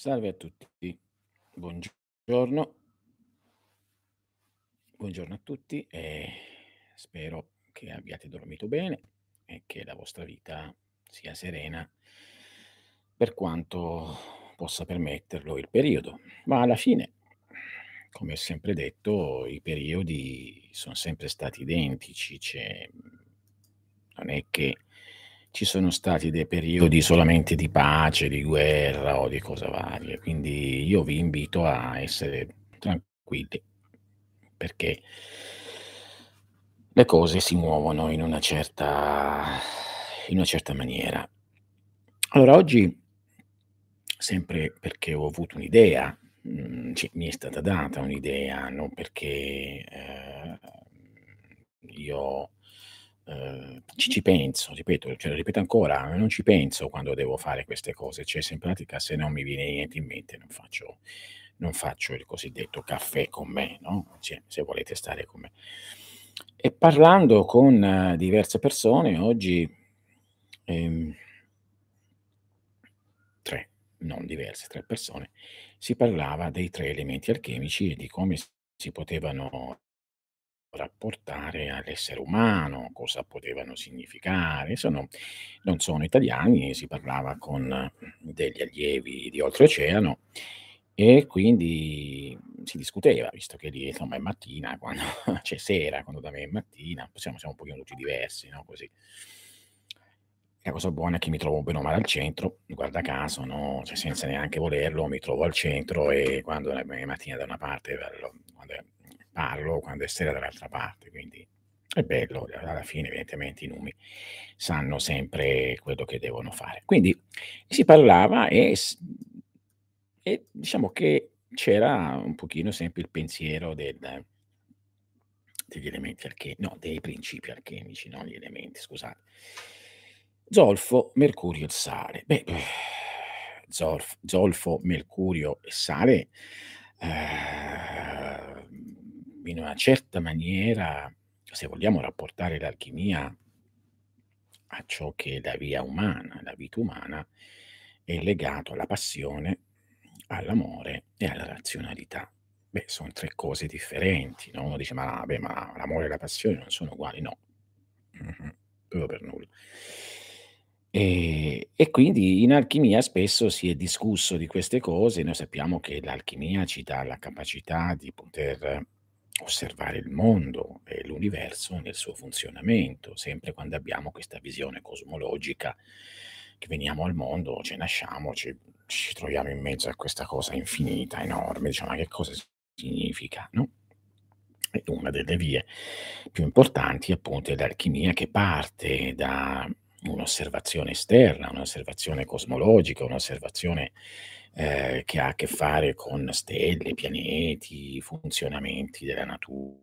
Salve a tutti, buongiorno. Buongiorno a tutti e spero che abbiate dormito bene e che la vostra vita sia serena per quanto possa permetterlo il periodo. Ma alla fine, come ho sempre detto, i periodi son sempre stati identici, c'è non è che ci sono stati dei periodi solamente di pace, di guerra o di cosa varie. Quindi io vi invito a essere tranquilli, perché le cose si muovono in una certa in una certa maniera. Allora oggi, sempre perché ho avuto un'idea, mhmm, ci mi è stata data un'idea, non perché, ehm, io Ehm, ci ci penso, ripeto, cioè ripeto ancora, non ci penso quando devo fare queste cose, cioè se in pratica se non mi viene niente in mente non faccio non faccio il cosiddetto caffè con me, no, cioè se volete stare con me. E parlando con eh, diverse persone oggi, ehm 3, non diverse, 3 persone, si parlava dei 3 elementi alchemici e di come si potevano rapportare all'essere umano, cosa potevano significare. Sono non sono italiani, si parlava con degli allievi di oltreoceano e quindi si discuteva, visto che lì insomma è mattina, quando cioè sera, quando da me è mattina, siamo siamo un pochino tutti diversi, no, così. La cosa buona è che mi trovo bene o male al centro, guarda caso, no, cioè senza neanche volerlo mi trovo al centro e quando è mattina da una parte, quando è parlo quando è sera dall'altra parte, quindi è bello, alla fine evidentemente i numi sanno sempre quello che devono fare. Quindi si parlava e e diciamo che c'era un pochino sempre il pensiero del degli elementi alche no, dei principi alchemici, non gli elementi, scusate. Zolfo, mercurio e sale. Beh, zolf zolfo, mercurio e sale, ehm in una certa maniera, se vogliamo rapportare l'alchimia a ciò che è la via umana, la vita umana, è legato alla passione, all'amore e alla razionalità. Beh, son 3 cose differenti, no, uno dice: "Ma vabbè, ma l'amore e la passione non sono uguali." No, mh-mh, proprio per nulla. Ehm, e quindi in alchimia spesso si è discusso di queste cose, noi sappiamo che l'alchimia ci dà la capacità di poter osservare il mondo e l'universo nel suo funzionamento, sempre quando abbiamo questa visione cosmologica che veniamo al mondo, cioè nasciamo, ci ci troviamo in mezzo a questa cosa infinita, enorme, diciamo: "Ma che cosa significa?" No? E una delle vie più importanti appunto è l'alchimia che parte da un'osservazione esterna, un'osservazione cosmologica, un'osservazione, ehm, che ha a che fare con stelle, pianeti, funzionamenti della natura,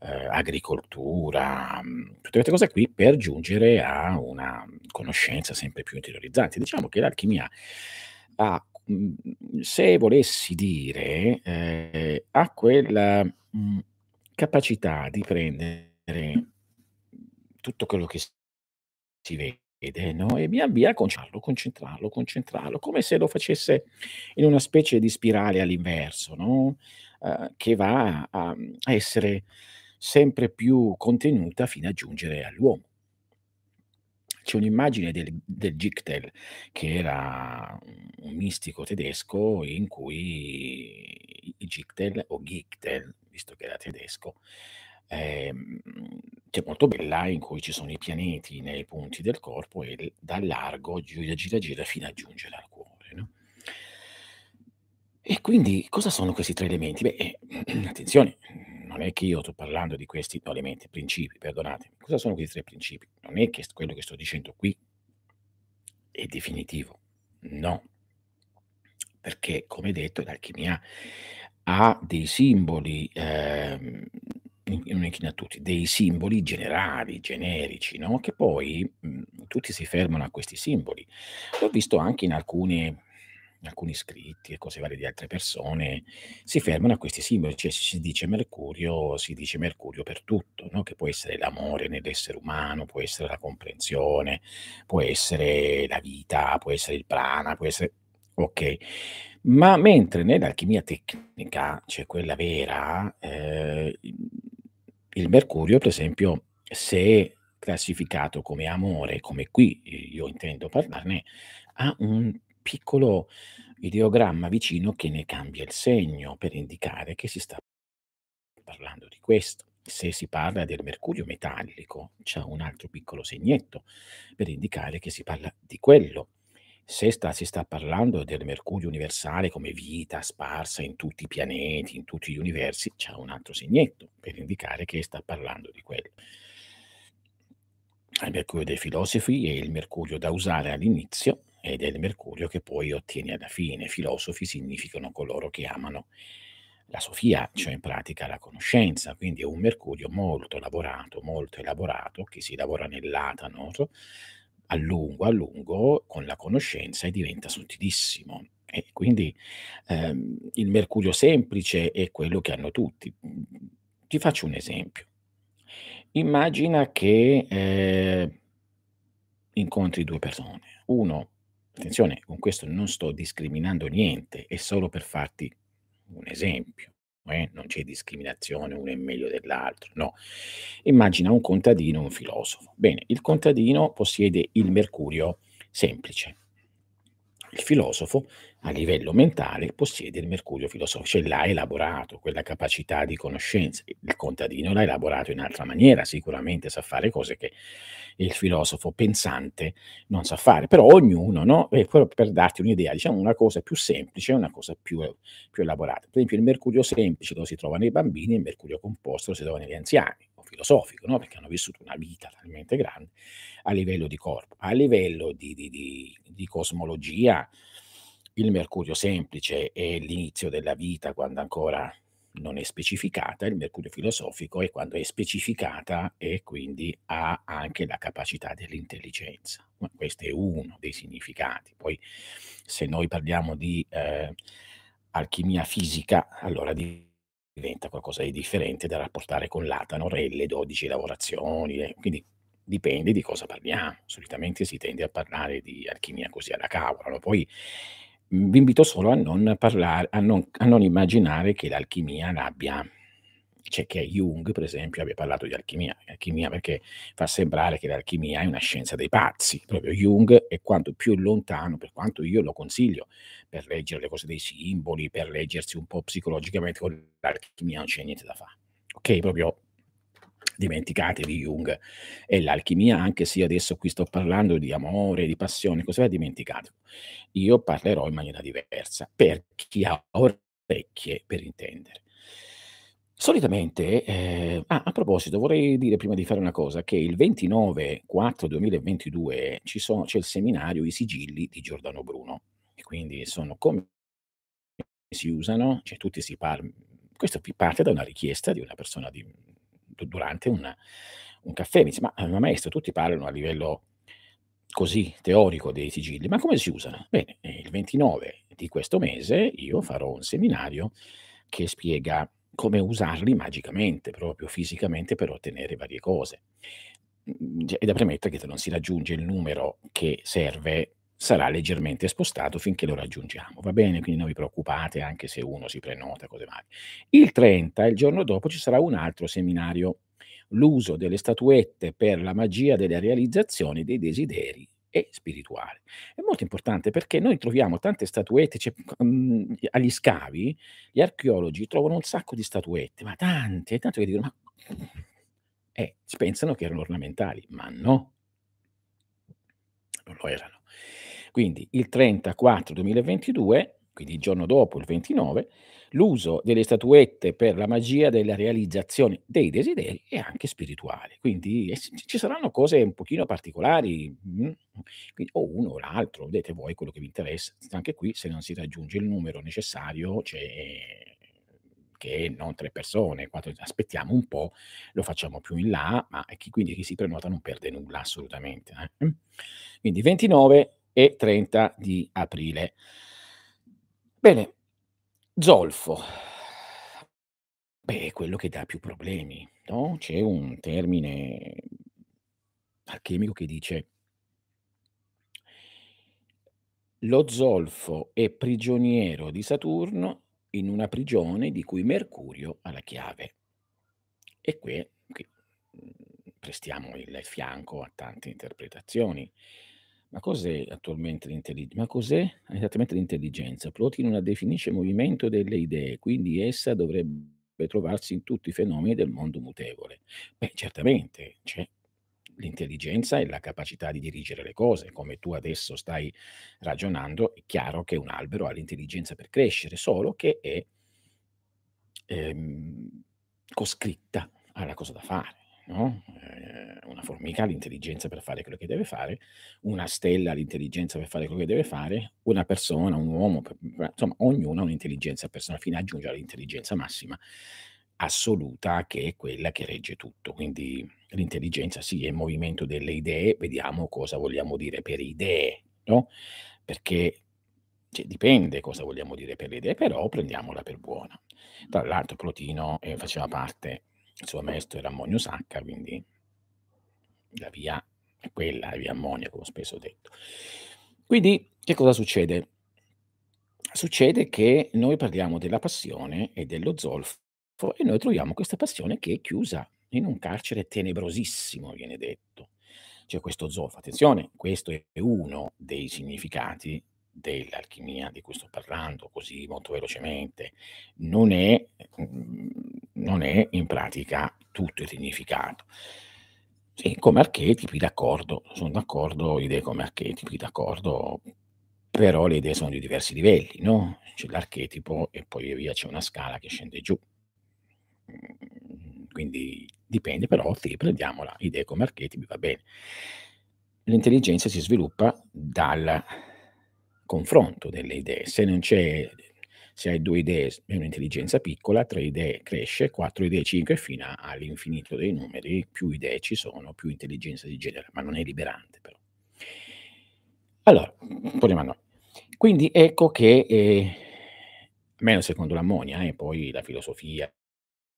ehm, agricoltura, mhmm, tutte queste cose qui per giungere a una conoscenza sempre più interiorizzante. Diciamo che l'alchimia ha, mhmm, se volessi dire, ehm, ha quella, mhmm, capacità di prendere tutto quello che si vede, no, e via via concentrarlo, concentrarlo, concentrarlo, come se lo facesse in una specie di spirale all'inverso, no, uhm, che va a a essere sempre più contenuta fino a giungere all'uomo. C'è un'immagine del del Gichtel, che era un mistico tedesco in cui il Gichtel o Gichtel, visto che era tedesco, ehm, cioè molto bella, in cui ci sono i pianeti nei punti del corpo e dal largo gira, gira, gira fino a giungere al cuore, no? E quindi cosa sono questi 3 elementi? Beh, attenzione, non è che io sto parlando di questi no, elementi, principi, perdonatemi. Cosa sono questi 3 principi? Non è che quello che sto dicendo qui è definitivo, no. Perché, come detto, l'alchimia ha dei simboli, inclina a tutti, dei simboli generali, generici, no, che poi, mhmm, tutti si fermano a questi simboli. L'ho visto anche in alcune alcuni scritti e cose varie di altre persone si fermano a questi simboli, cioè si dice Mercurio, si dice Mercurio per tutto, no? che può essere l'amore nell'essere umano, può essere la comprensione, può essere la vita, può essere il prana, può essere... Ok, ma mentre nell'alchimia tecnica, cioè quella vera, eh, il Mercurio, per esempio, se classificato come amore, come qui io intendo parlarne, ha un piccolo ideogramma vicino che ne cambia il segno per indicare che si sta parlando di questo. Se si parla del mercurio metallico, c'è un altro piccolo segnetto per indicare che si parla di quello. Se sta, si sta parlando del mercurio universale come vita sparsa in tutti i pianeti, in tutti gli universi, c'è un altro segnetto per indicare che sta parlando di quello. Il mercurio dei filosofi è il mercurio da usare all'inizio ed è il mercurio che poi ottieni alla fine. Filosofi significano coloro che amano la sofia, cioè in pratica la conoscenza, quindi è un mercurio molto lavorato, molto elaborato, che si lavora nell'Atanor a lungo, a lungo, con la conoscenza e diventa sottilissimo. E quindi ehm, il mercurio semplice è quello che hanno tutti. Ti faccio un esempio. Immagina che eh, incontri due persone. Uno Attenzione, con questo non sto discriminando niente, è solo per farti un esempio. Eh? Non c'è discriminazione, uno è meglio dell'altro, no. Immagina un contadino un filosofo. Bene, il contadino possiede il mercurio semplice. Il filosofo a livello mentale possiede il mercurio filosofico, cioè l'ha elaborato, quella capacità di conoscenza. Il contadino l'ha elaborato in altra maniera, sicuramente sa fare cose che il filosofo pensante non sa fare, però ognuno, no? E per darti un'idea, diciamo una cosa più semplice e una cosa più, più elaborata. Per esempio il mercurio semplice dove si trova nei bambini il mercurio composto si trova negli anziani, o filosofico, no? Perché hanno vissuto una vita talmente grande a livello di corpo. A livello di, di, di, di cosmologia, il mercurio semplice è l'inizio della vita quando ancora non è specificata, il mercurio filosofico è quando è specificata e quindi ha anche la capacità dell'intelligenza. Questo è uno dei significati. Poi se noi parliamo di eh, alchimia fisica, allora diventa qualcosa di differente da rapportare con l'Atanor e le 12 lavorazioni, quindi dipende di cosa parliamo. Solitamente si tende a parlare di alchimia così alla cavola, poi vi invito solo a non parlare a non a non immaginare che l'alchimia l'abbia cioè che Jung, per esempio, abbia parlato di alchimia. Alchimia perché fa sembrare che l'alchimia è una scienza dei pazzi. Proprio Jung è quanto più lontano, per quanto io lo consiglio, per leggere le cose dei simboli, per leggersi un po' psicologicamente, con l'alchimia non c'è niente da fare. Ok? Proprio dimenticatevi Jung e l'alchimia, anche se adesso qui sto parlando di amore, di passione, cos'è dimenticatevo. Io parlerò in maniera diversa per chi ha orecchie per intendere. Solitamente, eh, ah, a proposito, vorrei dire prima di fare una cosa, che il 29-4-2022 ci sono, c'è il seminario I sigilli di Giordano Bruno, e quindi sono come si usano, cioè tutti si parla, questo parte da una richiesta di una persona di, durante un, un caffè. Mi dice, ma, ma maestro, tutti parlano a livello così teorico dei sigilli, ma come si usano? Bene, il 29 di questo mese io farò un seminario che spiega come usarli magicamente, proprio fisicamente, per ottenere varie cose. Mm, è da premettere che se non si raggiunge il numero che serve sarà leggermente spostato finché lo raggiungiamo, va bene? Quindi non vi preoccupate anche se uno si prenota, cose varie. Il 30, il giorno dopo, ci sarà un altro seminario, l'uso delle statuette per la magia delle realizzazioni dei desideri e spirituale. È molto importante perché noi troviamo tante statuette, cioè, um, agli scavi gli archeologi trovano un sacco di statuette, ma tante, tanto che dicono, ma... Eh, pensano che erano ornamentali, ma no, non lo erano. Quindi il 34-2022, quindi il giorno dopo, il 29, l'uso delle statuette per la magia della realizzazione dei desideri e anche spirituale. Quindi eh, ci saranno cose un pochino particolari, mm, o uno o l'altro, vedete voi quello che vi interessa. Anche qui, se non si raggiunge il numero necessario, c'è che non tre persone, quattro, aspettiamo un po', lo facciamo più in là, ma chi, quindi chi si prenota non perde nulla assolutamente. Eh? Quindi 29 e 30 di aprile. Bene, zolfo. Beh, è quello che dà più problemi, no, c'è un termine alchemico che dice lo zolfo è prigioniero di Saturno in una prigione di cui Mercurio ha la chiave. E qui qui, mhmm, prestiamo il fianco a tante interpretazioni. Ma cos'è attualmente l'intelli ma cos'è esattamente l'intelligenza? Plotin la definisce movimento delle idee, quindi essa dovrebbe trovarsi in tutti i fenomeni del mondo mutevole. Beh, certamente, c'è l'intelligenza è la capacità di dirigere le cose, come tu adesso stai ragionando, è chiaro che un albero ha l'intelligenza per crescere, solo che è ehm, coscritta alla cosa da fare, no, ehm, una formica ha l'intelligenza per fare quello che deve fare, una stella ha l'intelligenza per fare quello che deve fare, una persona, un uomo, insomma ognuno ha un'intelligenza personale fino a giungere all'intelligenza massima assoluta, che è quella che regge tutto. Quindi l'intelligenza sì, è il movimento delle idee, vediamo cosa vogliamo dire per idee, no, perché cioè dipende cosa vogliamo dire per le idee, però prendiamola per buona. Tra l'altro Plotino, ehm, faceva parte il suo maestro era Ammonio Sacca, quindi la via è quella, la via Ammonia, come ho spesso detto. Quindi che cosa succede? Succede che noi parliamo della passione e dello zolfo e noi troviamo questa passione che è chiusa in un carcere tenebrosissimo, viene detto. C'è questo zolfo. Attenzione, questo è uno dei significati dell'alchimia di cui sto parlando così molto velocemente. Non è, mhmm, non è in pratica tutto il significato. Sì, come archetipi d'accordo, son d'accordo, idee come archetipi, d'accordo, però le idee sono di diversi livelli, no, c'è l'archetipo e poi via c'è una scala che scende giù. Mhmm, quindi dipende, però sì, prendiamola, idee come archetipi, va bene. L'intelligenza si sviluppa dal confronto delle idee. Se non c'è se hai 2 idee è un'intelligenza piccola, 3 idee cresce, 4 idee, 5 fino all'infinito dei numeri, più idee ci sono, più intelligenza si genera, ma non è liberante però. Allora, torniamo a noi. Quindi ecco che, ehm, almeno secondo l'Ammonia, eh, poi la filosofia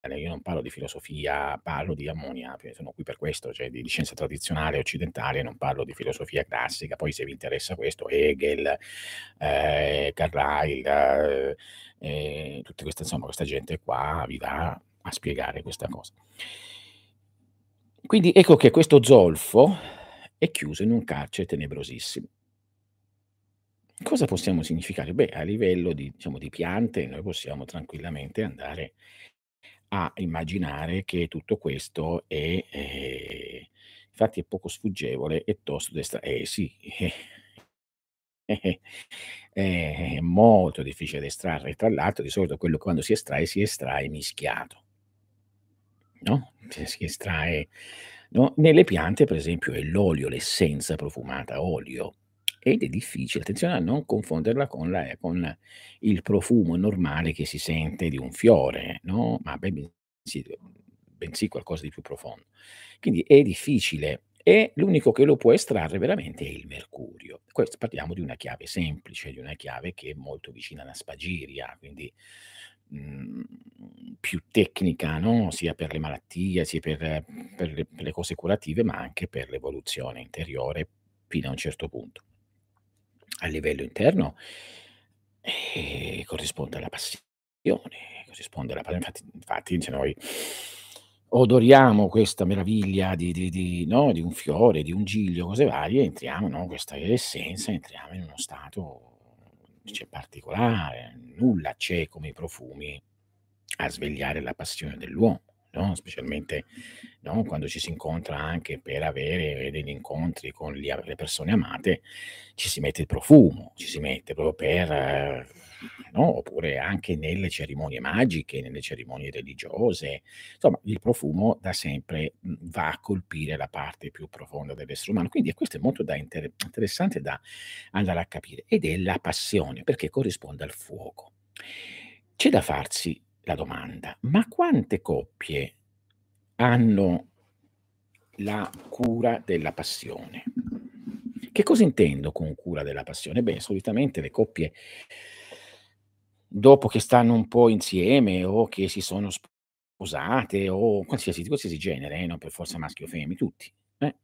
io non parlo di filosofia, parlo di Ammonia, perché sono qui per questo, cioè di scienza tradizionale occidentale, non parlo di filosofia classica. Poi se vi interessa questo, Hegel, ehm, Carlyle, ehm, tutte queste insomma, questa gente qua vi va a spiegare questa cosa. Quindi ecco che questo zolfo è chiuso in un carcere tenebrosissimo. Cosa possiamo significare? Beh, a livello di diciamo di piante noi possiamo tranquillamente andare a immaginare che tutto questo è ehm, infatti è poco sfuggevole e tosto da estra eh sì, eh. Eh, eh, è molto difficile da estrarre tra l'altro di solito quello quando si estrae, si estrae mischiato. No, si estrae no, nelle piante per esempio è l'olio, l'essenza profumata olio, ed è difficile, attenzione a non confonderla con la ehm, con il profumo normale che si sente di un fiore, no, ma be bensì qualcosa di più profondo. Quindi è difficile e l'unico che lo può estrarre veramente è il mercurio. Questo parliamo di una chiave semplice, di una chiave che è molto vicina alla spagyria, quindi, mhmm, più tecnica, no, sia per le malattie, sia per per le per le cose curative, ma anche per l'evoluzione interiore fino a un certo punto. A livello interno, ehm, corrisponde alla passione, corrisponde alla pa infatti infatti se noi odoriamo questa meraviglia di di di no, di un fiore, di un giglio, cose varie, entriamo, no, questa è l'essenza, entriamo in uno stato cioè particolare, nulla c'è come i profumi a svegliare la passione dell'uomo, no, specialmente, no, quando ci si incontra anche per avere degli incontri con le persone amate, ci si mette il profumo, ci si mette proprio per no, oppure anche nelle cerimonie magiche, nelle cerimonie religiose, insomma il profumo da sempre, mhmm, va a colpire la parte più profonda dell'essere umano. Quindi questo è molto da intere interessante da andare a capire ed è la passione, perché corrisponde al fuoco. C'è da farsi la domanda: ma quante coppie hanno la cura della passione? Che cosa intendo con cura della passione? Beh, solitamente le coppie dopo che stanno un po' insieme o che si sono sposate o qualsiasi qualsiasi genere, eh, non per forza maschi o femmine, tutti, eh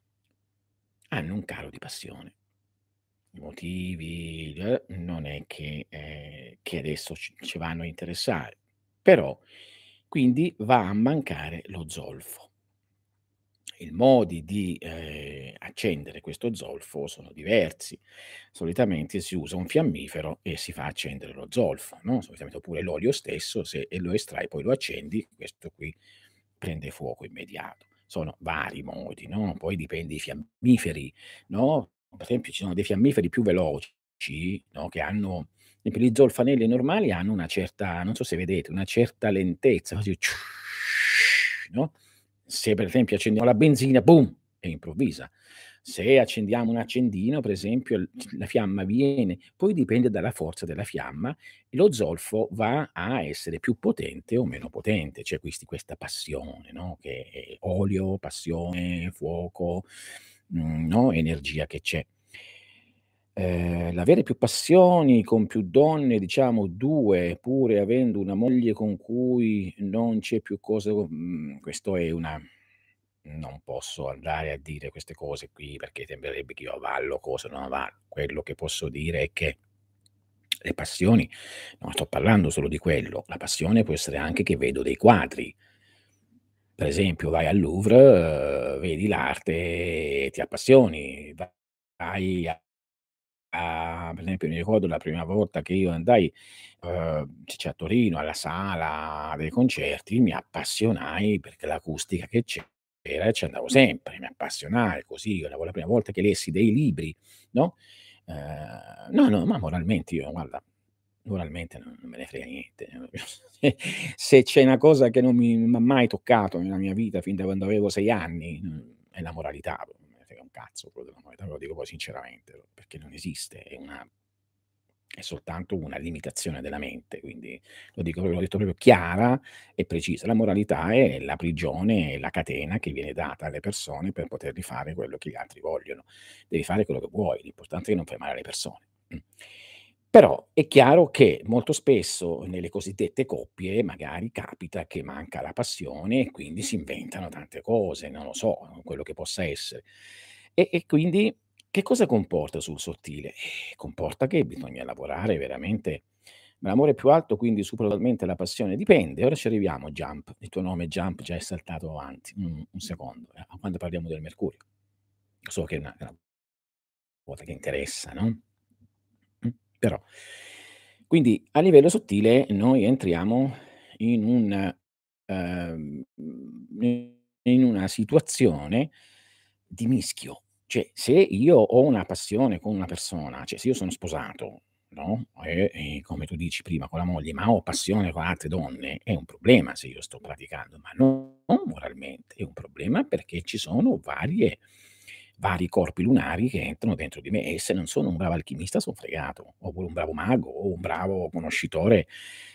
hanno un calo di passione. I motivi, eh, non è che ehm, che adesso ci ci vanno a interessare, però quindi va a mancare lo zolfo. I modi di, ehm, accendere questo zolfo sono diversi. Solitamente si usa un fiammifero e si fa accendere lo zolfo, no, solitamente oppure l'olio stesso se lo estrai, poi lo accendi, questo qui prende fuoco immediato. Sono vari modi, no, poi dipende i fiammiferi, no, per esempio ci sono dei fiammiferi più veloci, che hanno esempio gli zolfanelli normali hanno una certa non so se vedete, una certa lentezza, così no, se per esempio accendiamo la benzina, boom, è improvvisa. Se accendiamo un accendino, per esempio, la fiamma viene poi dipende dalla forza della fiamma, lo zolfo va a essere più potente o meno potente. C'è questi questa passione, no, che è olio, passione, fuoco, mhmm, no, energia che c'è. Ehm, l'avere più passioni con più donne, diciamo 2, pure avendo una moglie con cui non c'è più cosa mhmm, questo è una non posso andare a dire queste cose qui perché sembrerebbe che io avallo cose, non avallo. Quello che posso dire è che le passioni non sto parlando solo di quello, la passione può essere anche che vedo dei quadri. Per esempio vai al Louvre, vedi l'arte e ti appassioni, vai a per esempio mi ricordo la prima volta che io andai, c'è a Torino alla sala dei concerti, mi appassionai perché l'acustica che c'era e ci andavo sempre, mi appassionai così, la la prima volta che lessi dei libri, no, ehm, no, no, ma moralmente io guarda, moralmente non me ne frega niente. Se c'è una cosa che non mi m'ha mai toccato nella mia vita fin da quando avevo 6 anni, mhmm, è la moralità, un cazzo proprio della moralità, ve lo dico poi sinceramente, perché non esiste, è una è soltanto una limitazione della mente, quindi lo dico l'ho detto proprio chiara e precisa. La moralità è la prigione, è la catena che viene data alle persone per poterli fare quello che gli altri vogliono. Devi fare quello che vuoi, l'importante è che non fai male alle persone, mh. Però è chiaro che molto spesso nelle cosiddette coppie magari capita che manca la passione e quindi si inventano tante cose, non lo so, quello che possa essere. E e quindi che cosa comporta sul sottile? Eh, comporta che bisogna lavorare veramente l'amore più alto quindi supera totalmente la passione? Dipende, ora ci arriviamo Jump, il tuo nome Jump già è saltato avanti, un un secondo, eh, quando parliamo del mercurio. So che è una una cosa che interessa, no, mh, però quindi a livello sottile noi entriamo in un mhmm, in una situazione di mischio. Cioè, se io ho una passione con una persona, cioè se io sono sposato, no, e e come tu dici prima con la moglie, ma ho passione con altre donne, è un problema se io sto praticando, ma non moralmente, è un problema perché ci sono varie vari corpi lunari che entrano dentro di me e se non sono un bravo alchimista son fregato, oppure un bravo mago o un bravo conoscitore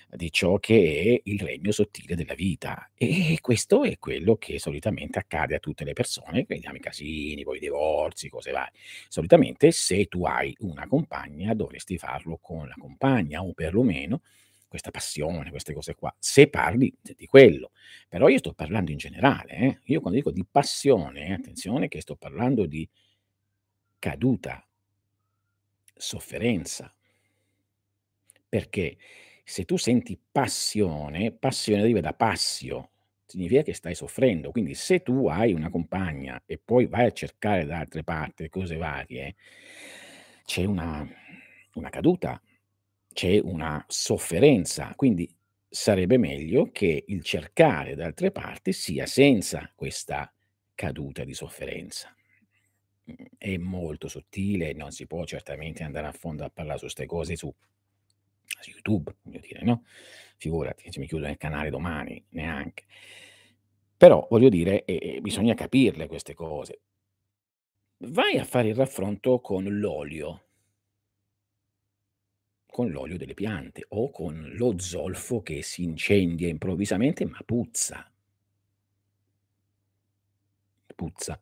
di ciò che è il regno sottile della vita. E questo è quello che solitamente accade a tutte le persone, vediamo i casini, poi i divorzi, cose varie. Solitamente se tu hai una compagna dovresti farlo con la compagna o perlomeno questa passione, queste cose qua, se parli di quello. Però io sto parlando in generale, eh. Io quando dico di passione, attenzione che sto parlando di caduta sofferenza. Perché se tu senti passione, passione deriva da passio, significa che stai soffrendo. Quindi se tu hai una compagna e poi vai a cercare da altre parti cose varie, c'è una una caduta, c'è una sofferenza, quindi sarebbe meglio che il cercare da altre parti sia senza questa caduta di sofferenza. È molto sottile, non si può certamente andare a fondo a parlare su 'ste cose su su YouTube, voglio dire, no, figurati se mi chiudono il canale domani, neanche. Però voglio dire, e e bisogna capirle queste cose. Vai a fare il raffronto con l'olio con l'olio delle piante o con lo zolfo che si incendia improvvisamente ma puzza. Puzza.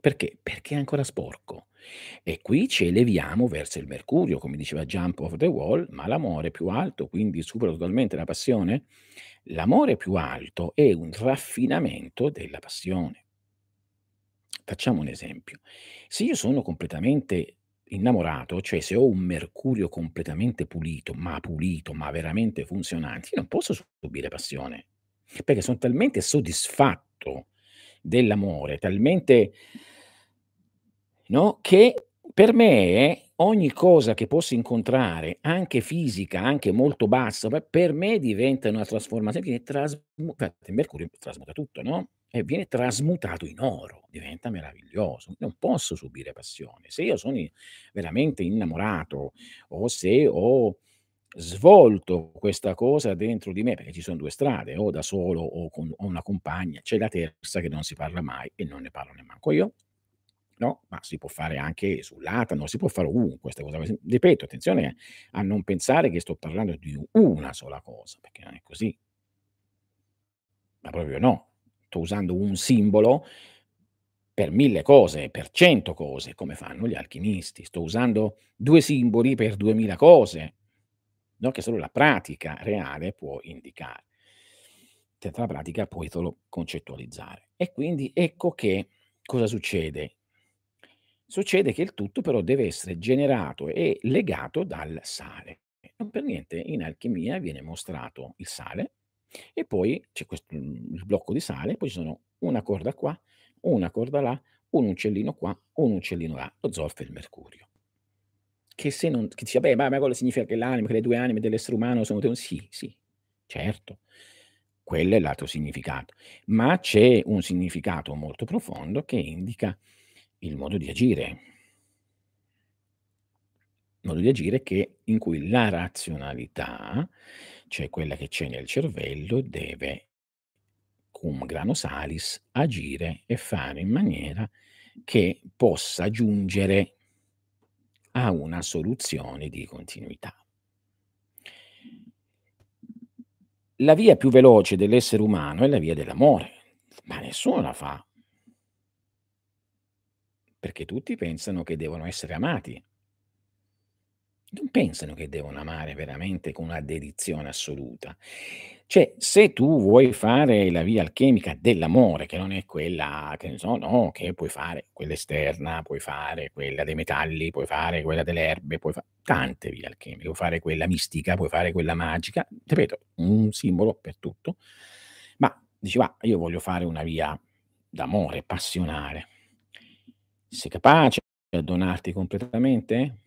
Perché? Perché è ancora sporco. E qui ci eleviamo verso il mercurio, come diceva Jump of the Wall, ma l'amore più alto, quindi supera totalmente la passione? L'amore più alto è un raffinamento della passione. Facciamo un esempio: se io sono completamente innamorato, cioè se ho un mercurio completamente pulito, ma pulito, ma veramente funzionante, io non posso subire passione, perché son talmente soddisfatto dell'amore, talmente no, che per me ogni cosa che posso incontrare, anche fisica, anche molto bassa, pe per me diventa una trasformazione, viene trasmu infatti il mercurio trasmuta tutto, no, e viene trasmutato in oro, diventa meraviglioso. Non posso subire passione. Se io sono veramente innamorato o se ho svolto questa cosa dentro di me, perché ci son 2 strade, o da solo o con o una compagna, c'è la terza che non si parla mai e non ne parlo nemmanco io, no, ma si può fare anche sull'Atano, si può fare ovunque questa cosa ripeto, attenzione a non pensare che sto parlando di una sola cosa, perché non è così. Ma proprio no. Sto usando un simbolo per 1000 cose, per 100 cose, come fanno gli alchimisti. Sto usando 2 simboli per 2000 cose, no, che solo la pratica reale può indicare. Senza la pratica puoi solo concettualizzare. E quindi ecco che cosa succede? Succede che il tutto però deve essere generato e legato dal sale. Non per niente in alchimia viene mostrato il sale e poi c'è quest mhmm, il blocco di sale, poi ci sono una corda qua, una corda là, un uccellino qua, un uccellino là, lo zolfo e il mercurio. Che se non che dici: "Vabbè, ma ma quello significa che l'anima, che le 2 anime dell'essere umano sono te" sì, sì, certo, quello è l'altro significato, ma c'è un significato molto profondo che indica il modo di agire. Modo di agire che in cui la razionalità, cioè quella che c'è nel cervello, deve cum grano salis agire e fare in maniera che possa giungere a una soluzione di continuità. La via più veloce dell'essere umano è la via dell'amore, ma nessuno la fa. Perché tutti pensano che devono essere amati. Non pensano che devono amare veramente con una dedizione assoluta. Cioè, se tu vuoi fare la via alchemica dell'amore, che non è quella, che so, no, che puoi fare quella esterna, puoi fare quella dei metalli, puoi fare quella delle erbe, puoi fa tante vie alchemiche, puoi fare quella mistica, puoi fare quella magica, ripeto, un simbolo per tutto. Ma dici: "Va, io voglio fare una via d'amore, passionale." Sei capace a donarti completamente?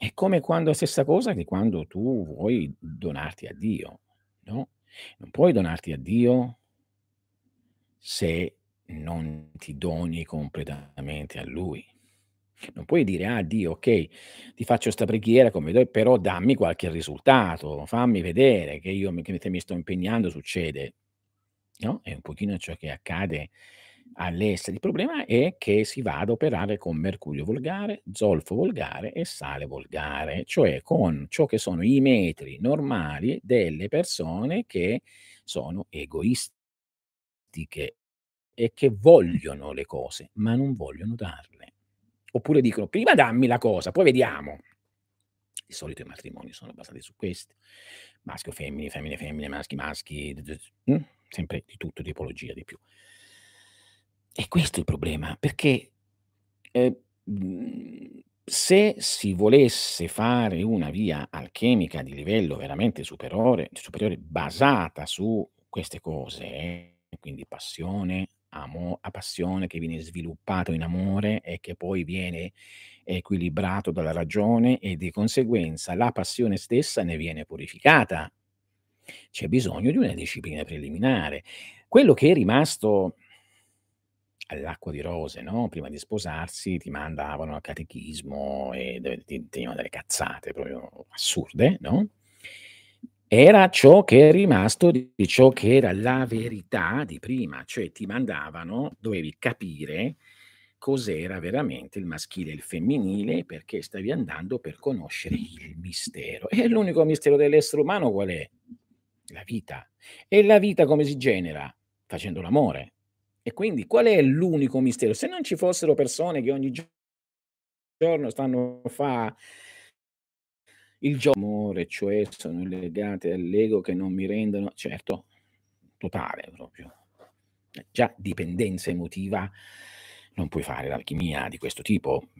È come quando stessa cosa di quando tu vuoi donarti a Dio, no, non puoi donarti a Dio se non ti doni completamente a Lui. Non puoi dire: "Ah, Dio, okay, ti faccio 'sta preghiera come do però dammi qualche risultato, fammi vedere che io che mi sto impegnando succede." No, è un pochino ciò che accade all'estero. Il problema è che si va ad operare con mercurio volgare, zolfo volgare e sale volgare, cioè con ciò che sono i metri normali delle persone che sono egoistiche e che vogliono le cose, ma non vogliono darle. Oppure dicono: "Prima dammi la cosa, poi vediamo." Di solito i matrimoni sono basati su questo. Maschio, femmine, femmine, femmine, maschi, maschi, mh, sempre di tutto, tipologia di più. E questo è il problema, perché, mhmm, se si volesse fare una via alchemica di livello veramente superore superiore basata su queste cose, quindi passione, amo a passione che viene sviluppato in amore e che poi viene equilibrato dalla ragione e di conseguenza la passione stessa ne viene purificata. C'è bisogno di una disciplina preliminare. Quello che è rimasto all'acqua di rose, no, prima di sposarsi ti mandavano al catechismo e ti insegnavano delle cazzate proprio assurde, no, era ciò che è rimasto di ciò che era la verità di prima, cioè ti mandavano dovevi capire cos'era veramente il maschile e il femminile, perché stavi andando per conoscere il mistero. E l'unico mistero dell'essere umano qual è? La vita. E la vita come si genera? Facendo l'amore. E quindi qual è l'unico mistero? Se non ci fossero persone che ogni giorno stanno fa il gio amore, cioè sono legate all'ego che non mi rendono certo, totale proprio. Eh, già dipendenza emotiva, non puoi fare l'alchimia di questo tipo.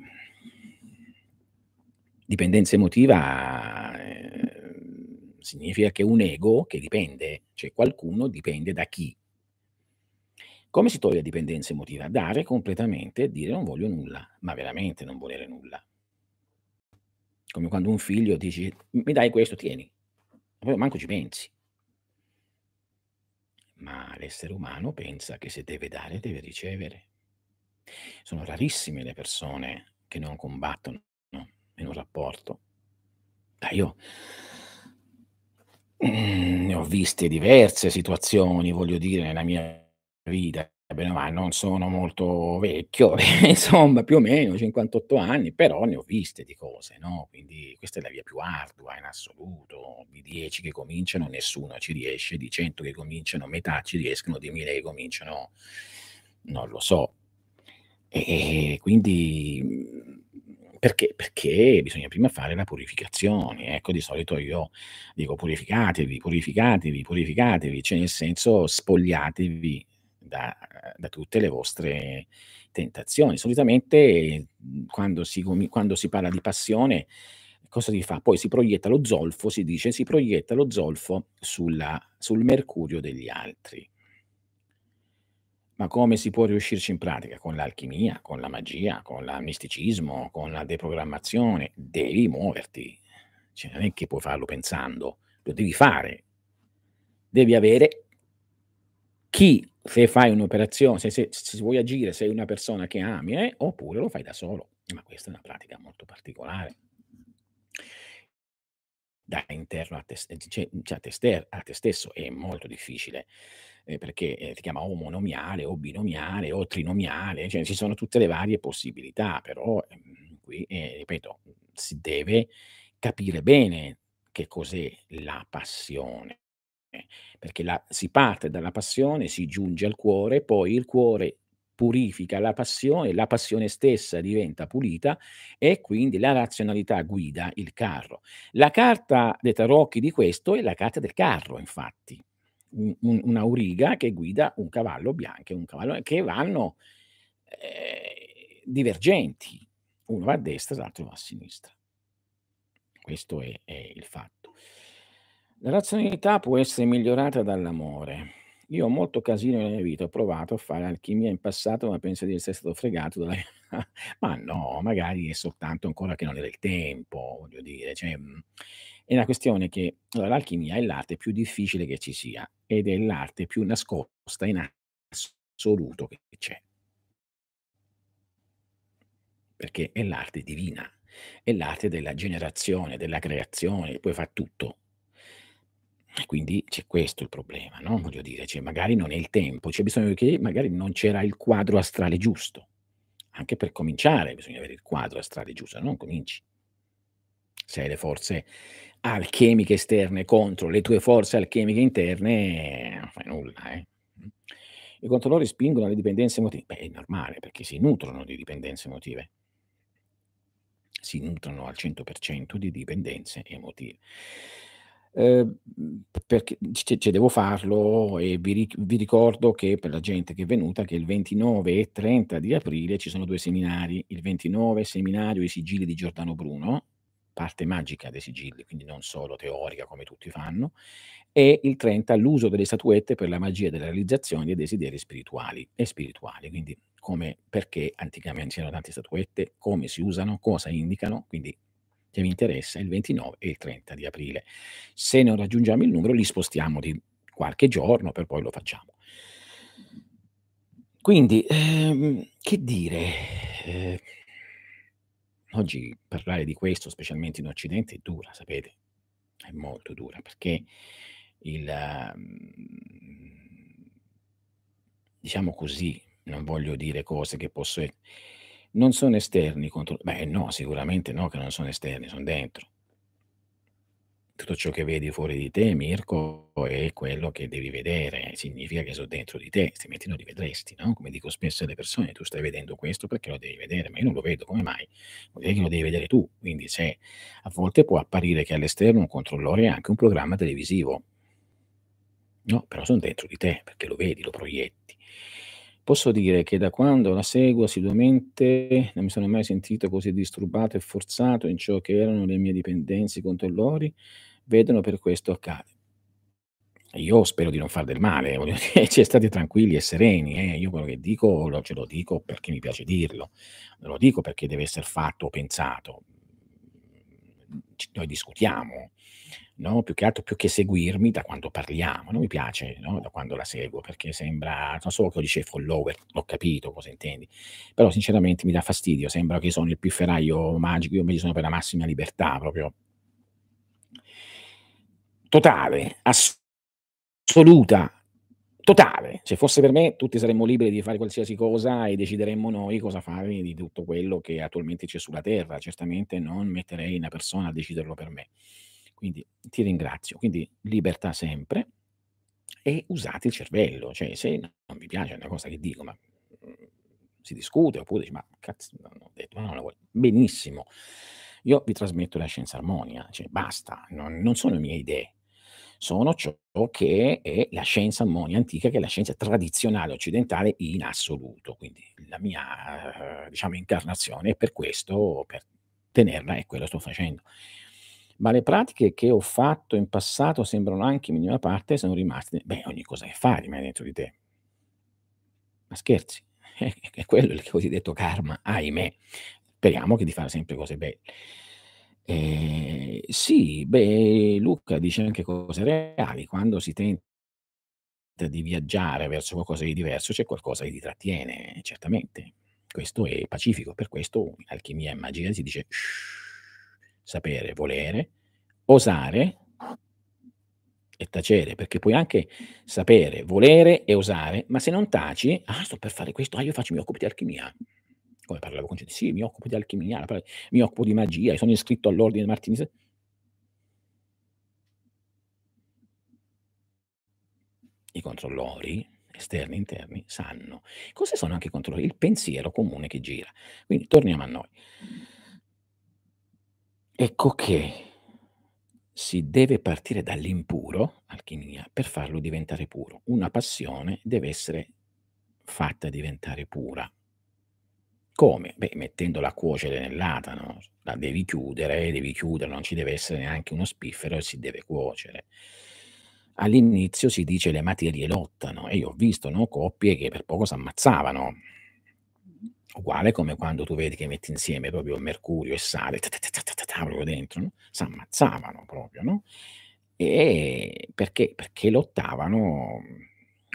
Dipendenza emotiva, ehm, significa che un ego che dipende, cioè qualcuno dipende da chi? Come si toglie la dipendenza emotiva? Dare completamente e dire: "Non voglio nulla", ma veramente non volere nulla. Come quando un figlio dici: "Mi dai questo? Tieni." Poi manco ci pensi. Ma l'essere umano pensa che se deve dare, deve ricevere. Sono rarissime le persone che non combattono in un rapporto. Ah, io ne ho viste diverse situazioni, voglio dire, nella mia vita, bene male, non sono molto vecchio, insomma, più o meno 58 anni, però ne ho viste di cose, no, quindi questa è la via più ardua in assoluto. Di 10 che cominciano nessuno ci riesce, di 100 che cominciano metà ci riescono, di 1000 che cominciano non lo so. E quindi mhmm, perché? Perché bisogna prima fare la purificazione. Ecco, di solito io dico: "Purificatevi, purificatevi, purificatevi", cioè nel senso spogliatevi da da tutte le vostre tentazioni. Solitamente, mhmm, quando si quando si parla di passione, cosa si fa? Poi si proietta lo zolfo, si dice, si proietta lo zolfo sulla sul mercurio degli altri. Ma come si può riuscirci in pratica? Con l'alchimia, con la magia, con la misticismo, con la deprogrammazione. Devi muoverti. Cioè non è che puoi farlo pensando, lo devi fare. Devi avere chi se fai un'operazione, se se se vuoi agire, sei una persona che ami, eh, oppure lo fai da solo. Ma questa è una pratica molto particolare. Da interno a te s cioè cioè a te ste a te stesso è molto difficile, ehm, perché, ehm, si chiama o monomiale o binomiale o trinomiale, cioè ci sono tutte le varie possibilità, però, ehm, qui, ehm, ripeto, si deve capire bene che cos'è la passione, perché la si parte dalla passione, si giunge al cuore, poi il cuore purifica la passione, la passione stessa diventa pulita e quindi la razionalità guida il carro. La carta dei tarocchi di questo è la carta del carro infatti, un un un'auriga che guida un cavallo bianco e un cavallo che vanno, ehm, divergenti. Uno va a destra, l'altro va a sinistra. Questo è è il fatto. La razionalità può essere migliorata dall'amore. Io ho molto casino nella mia vita, ho provato a fare alchimia in passato, ma penso di essere stato fregato dalla ma no, magari è soltanto ancora che non era il tempo, voglio dire, cioè, mhmm, è una questione che allora l'alchimia è l'arte più difficile che ci sia ed è l'arte più nascosta in assoluto che c'è. Perché è l'arte divina, è l'arte della generazione, della creazione, poi fa tutto. Quindi c'è questo il problema, no, voglio dire, cioè magari non è il tempo, c'è bisogno che magari non c'era il quadro astrale giusto. Anche per cominciare bisogna avere il quadro astrale giusto, non cominci. Se hai le forze alchemiche esterne contro le tue forze alchemiche interne, non fai nulla, eh. I controllori spingono alle dipendenze emotive. Beh, è normale perché si nutrono di dipendenze emotive. Si nutrono al 100% di dipendenze emotive. P perché c devo farlo e vi vi ricordo che per la gente che è venuta, che il 29 e 30 di aprile ci sono 2 seminari. Il 29 seminario I sigilli di Giordano Bruno, parte magica dei sigilli, quindi non solo teorica come tutti fanno, e il 30 l'uso delle statuette per la magia della realizzazione dei desideri spirituali e spirituali, quindi come perché anticamente c'erano tante statuette, come si usano, cosa indicano, quindi che mi interessa il 29 e il 30 di aprile. Se non raggiungiamo il numero li spostiamo di qualche giorno, per poi lo facciamo. Quindi, ehm, che dire, ehm, oggi parlare di questo, specialmente in Occidente, è dura, sapete, è molto dura perché il mhmm, diciamo così, non voglio dire cose che posso non sono esterni contro beh no, sicuramente no che non sono esterni, son dentro. tutto ciò che vedi fuori di te, Mirko, è quello che devi vedere, significa che so dentro di te, altrimenti non li vedresti, no? Come dico spesso alle persone, tu stai vedendo questo perché lo devi vedere, ma io non lo vedo, come mai? Vuol dire che lo devi vedere tu, quindi se a volte può apparire che all'esterno un controllore è anche un programma televisivo, no, però sono dentro di te, perché lo vedi, lo proietti. Posso dire che da quando la seguo assiduamente non mi sono mai sentito così disturbato e forzato in ciò che erano le mie dipendenze, i controllori, vedono per questo accade. Io spero di non far del male, voglio dire, cioè state tranquilli e sereni, eh. Io quello che dico lo ce lo dico perché mi piace dirlo, non lo dico perché deve esser fatto o pensato. Noi discutiamo, no, più che altro più che seguirmi da quando parliamo, non mi piace, no, da quando la seguo, perché sembra non so che dice follower, ho capito cosa intendi, però sinceramente mi dà fastidio, sembra che sono il pifferaio magico, io invece sono per la massima libertà proprio totale, assoluta, totale. Se fosse per me tutti saremmo liberi di fare qualsiasi cosa e decideremmo noi cosa fare di tutto quello che attualmente c'è sulla terra. Certamente non metterei una persona a deciderlo per me. Quindi ti ringrazio. Quindi libertà sempre e usate il cervello. Cioè, se non vi piace una cosa che dico, ma mhmm, si discute oppure dici: "Ma cazzo, non ho detto, ma non la vuoi" benissimo. Io vi trasmetto la scienza armonia, cioè basta, non non sono mie idee, sono ciò che è la scienza armonia antica, che è la scienza tradizionale occidentale in assoluto. Quindi la mia, uhm, diciamo incarnazione è per questo, per tenerla e quello sto facendo. Ma le pratiche che ho fatto in passato sembrano anche in minima parte sono rimaste beh, ogni cosa che fai rimane dentro di te. Ma scherzi? Eh, è quello il cosiddetto karma, ahimè. Speriamo che di fare sempre cose belle. Ehm, sì, beh, Luca dice anche cose reali, quando si tenta di viaggiare verso qualcosa di diverso, c'è qualcosa che ti trattiene, certamente. Questo è pacifico, per questo in alchimia e magia si dice: sapere, volere, osare e tacere, perché puoi anche sapere, volere e osare, ma se non taci: "Ah, sto per fare questo, ah, io faccio mi occupo di alchimia." Come parlavo con gente: "Sì, mi occupo di alchimia, mi occupo di magia, sono iscritto all'ordine Martini se" I controllori, esterni e interni, sanno. Cosa sono anche i controllori? Il pensiero comune che gira. Quindi torniamo a noi. Ecco che si deve partire dall'impuro, alchimia, per farlo diventare puro. Una passione deve essere fatta diventare pura. Come? Beh, mettendola a cuocere nell'atano, la devi chiudere, devi chiudere, non ci deve essere neanche uno spiffero e si deve cuocere. All'inizio si dice le materie lottano e io ho visto, no, coppie che per poco s'ammazzavano. Uguale come quando tu vedi che metti insieme proprio mercurio e sale, ta ta ta proprio dentro, no, s'ammazzavano proprio, no, e perché? Perché lottavano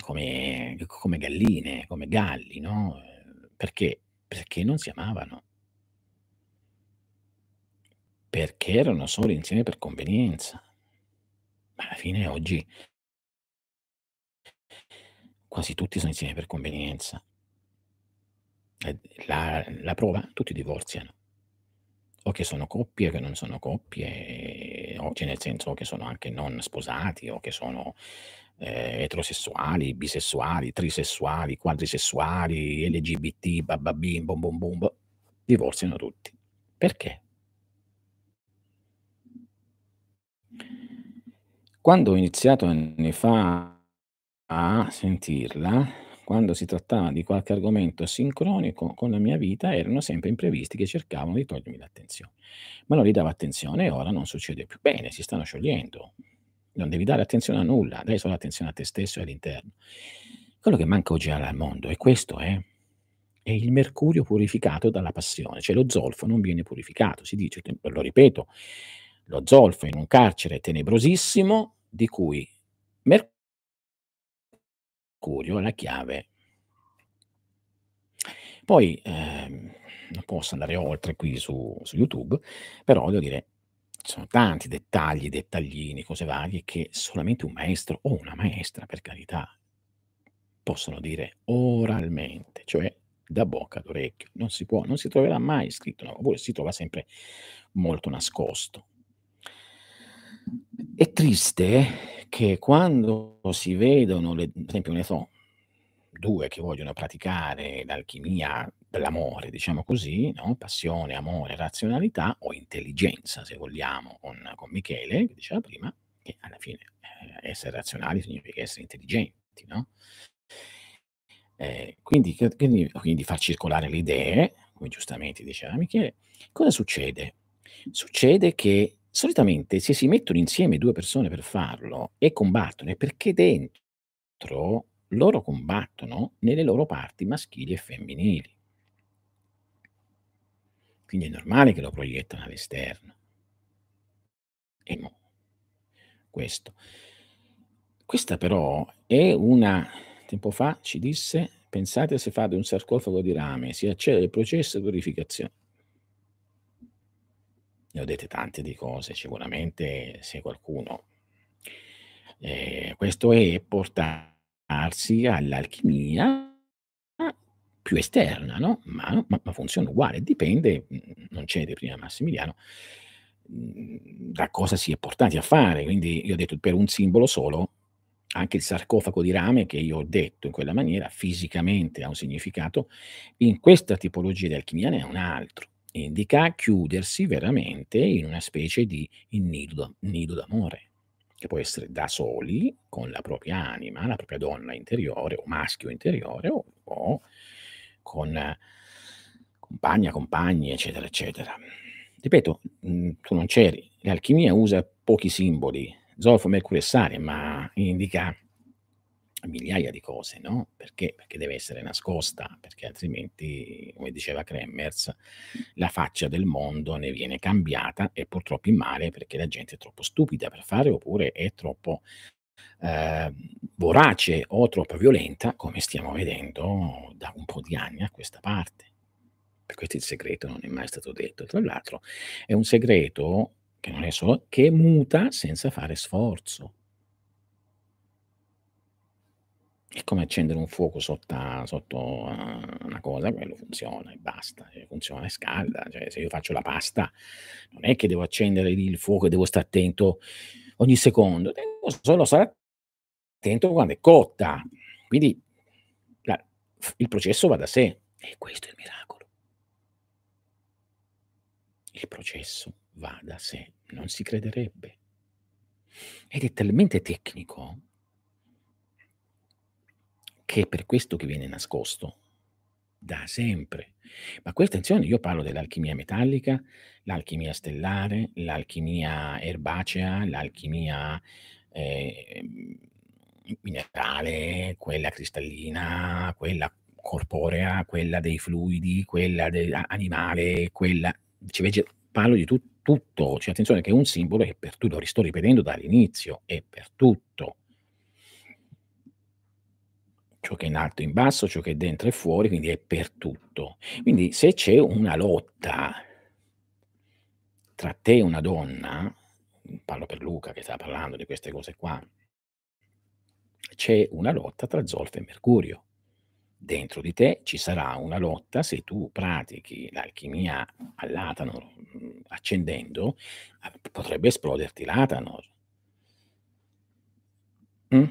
come come galline, come galli, no, perché? Perché non si amavano. Perché erano solo insieme per convenienza. Ma alla fine oggi quasi tutti sono insieme per convenienza. La la prova? Tutti divorziano. O che sono coppie, che non sono coppie, o cioè nel senso che sono anche non sposati, o che sono, ehm, eterosessuali, bisessuali, trisessuali, quadrisessuali, LGBT, bababim, bom bom boh, divorziano tutti. Perché? Quando ho iniziato anni fa a sentirla, quando si trattava di qualche argomento sincronico con la mia vita, erano sempre imprevisti che cercavano di togliermi l'attenzione. Ma non gli davo attenzione e ora non succede più. Bene, si stanno sciogliendo. Non devi dare attenzione a nulla, dai solo attenzione a te stesso e all'interno. Quello che manca oggi al mondo è questo, eh, è il mercurio purificato dalla passione, cioè lo zolfo non viene purificato. Si dice, lo ripeto, lo zolfo in un carcere tenebrosissimo di cui mercurio è la chiave. Poi, ehm, non posso andare oltre qui su su YouTube, però devo dire, ci sono tanti dettagli, dettaglini, cose varie che solamente un maestro o una maestra, per carità, possono dire oralmente, cioè da bocca ad orecchio. Non si può non si troverà mai scritto, no, oppure si trova sempre molto nascosto. È triste che quando si vedono le per esempio, ne so, 2 che vogliono praticare l'alchimia dell'amore, diciamo così, no, passione, amore, razionalità o intelligenza se vogliamo con con Michele, che diceva prima, che alla fine, ehm, essere razionali significa essere intelligenti, no? Ehm, quindi quindi quindi far circolare le idee, come giustamente diceva Michele, cosa succede? Succede che solitamente se si mettono insieme 2 persone per farlo e combattono è perché dentro loro combattono nelle loro parti maschili e femminili. Quindi è normale che lo proiettano all'esterno. E mo questo. Questa però è una tempo fa ci disse: "Pensate se fate un sarcofago di rame, si accelera il processo di purificazione". Ne ho dette tante di cose, sicuramente se qualcuno ehm, questo è portarsi all'alchimia più esterna, no, ma ma ma funziona uguale, dipende, mhmm, non cede prima Massimiliano, mhmm, da cosa si è portati a fare. Quindi io ho detto per un simbolo solo, anche il sarcofago di rame che io ho detto in quella maniera, fisicamente ha un significato, in questa tipologia di alchimia ne ha un altro. Indica chiudersi veramente in una specie di nido nido d'amore, che può essere da soli, con la propria anima, la propria donna interiore o maschio interiore o o con compagna, compagni, eccetera, eccetera. Ripeto, mhmm, tu non c'eri, l'alchimia usa pochi simboli, zolfo, mercurio e sale, ma indica migliaia di cose, no, perché? Perché deve essere nascosta, perché altrimenti, come diceva Kremers, la faccia del mondo ne viene cambiata e purtroppo in male, perché la gente è troppo stupida per fare oppure è troppo, ehm, vorace o troppo violenta, come stiamo vedendo da un po' di anni a questa parte. Per questo il segreto non è mai stato detto. Tra l'altro è un segreto che non è solo che muta senza fare sforzo. È come accendere un fuoco sotto a una cosa, quello funziona e basta, funziona e scalda. Cioè, se io faccio la pasta, non è che devo accendere il fuoco e devo sta' attento ogni secondo, devo solo stare attento quando è cotta. Quindi il processo va da sé e questo è il miracolo. Il processo va da sé, non si crederebbe. Ed è talmente tecnico che è per questo che viene nascosto, da sempre. Ma qui attenzione, io parlo dell'alchimia metallica, l'alchimia stellare, l'alchimia erbacea, l'alchimia, ehm, minerale, quella cristallina, quella corporea, quella dei fluidi, quella de a animale, quella ci vece parlo di tu tutto, cioè attenzione che un simbolo è per tu lo sto ripetendo dall'inizio, è per tutto. Ciò che è in alto e in basso, ciò che è dentro e fuori, quindi è per tutto. Quindi se c'è una lotta tra te e una donna, parlo per Luca che stava parlando di queste cose qua c'è una lotta tra zolfo e mercurio. Dentro di te ci sarà una lotta se tu pratichi l'alchimia all'Athanor, mhmm, accendendo, p potrebbe esploderti l'Athanor. Mh?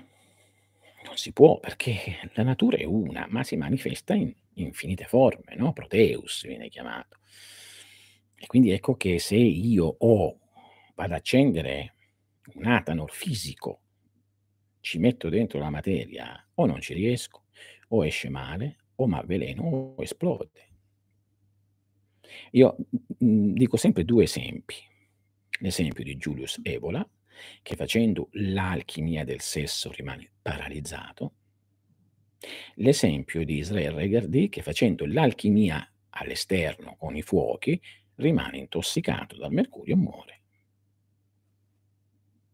Non si può perché la natura è una, ma si manifesta in infinite forme, no, Proteus viene chiamato. E quindi ecco che se io ho vado a accendere un Athanor fisico, ci metto dentro la materia, o non ci riesco, o esce male, o m'avveleno o esplode. Io, m mhmm, dico sempre 2 esempi. L'esempio di Julius Evola, che facendo l'alchimia del sesso rimane paralizzato. L'esempio di Israel Regardie che facendo l'alchimia all'esterno con i fuochi rimane intossicato dal mercurio e muore.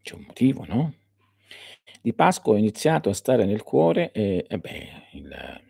C'è un motivo, no? Di Pasqua ho iniziato a stare nel cuore e e beh, il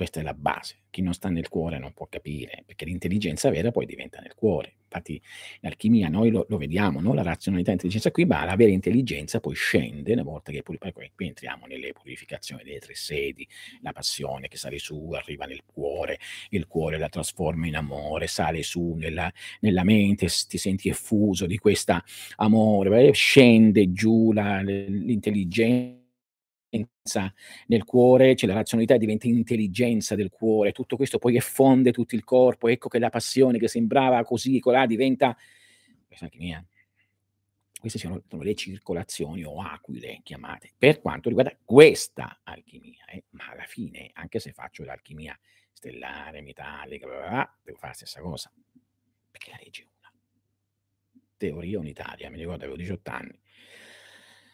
questa è la base. Chi non sta nel cuore non può capire, perché l'intelligenza vera poi diventa nel cuore. Infatti in alchimia noi lo lo vediamo, no, la razionalità e intelligenza qui, ma la vera intelligenza poi scende una volta che poi qui entriamo nelle purificazioni delle 3 sedi, la passione che sale su, arriva nel cuore, il cuore la trasforma in amore, sale su nella nella mente, ti senti effuso di questa amore, e scende giù la l'intelligenza nel cuore, c'è la razionalità diventa intelligenza del cuore, tutto questo poi effonde tutto il corpo, ecco che la passione che sembrava così, colà diventa. Queste sono sono le circolazioni o aquile chiamate, per quanto riguarda questa alchimia, eh, ma alla fine, anche se faccio l'alchimia stellare, metallica, bla bla bla, devo fa' la stessa cosa, perché la legge è una. Teoria unitaria, mi ricordo avevo 18 anni,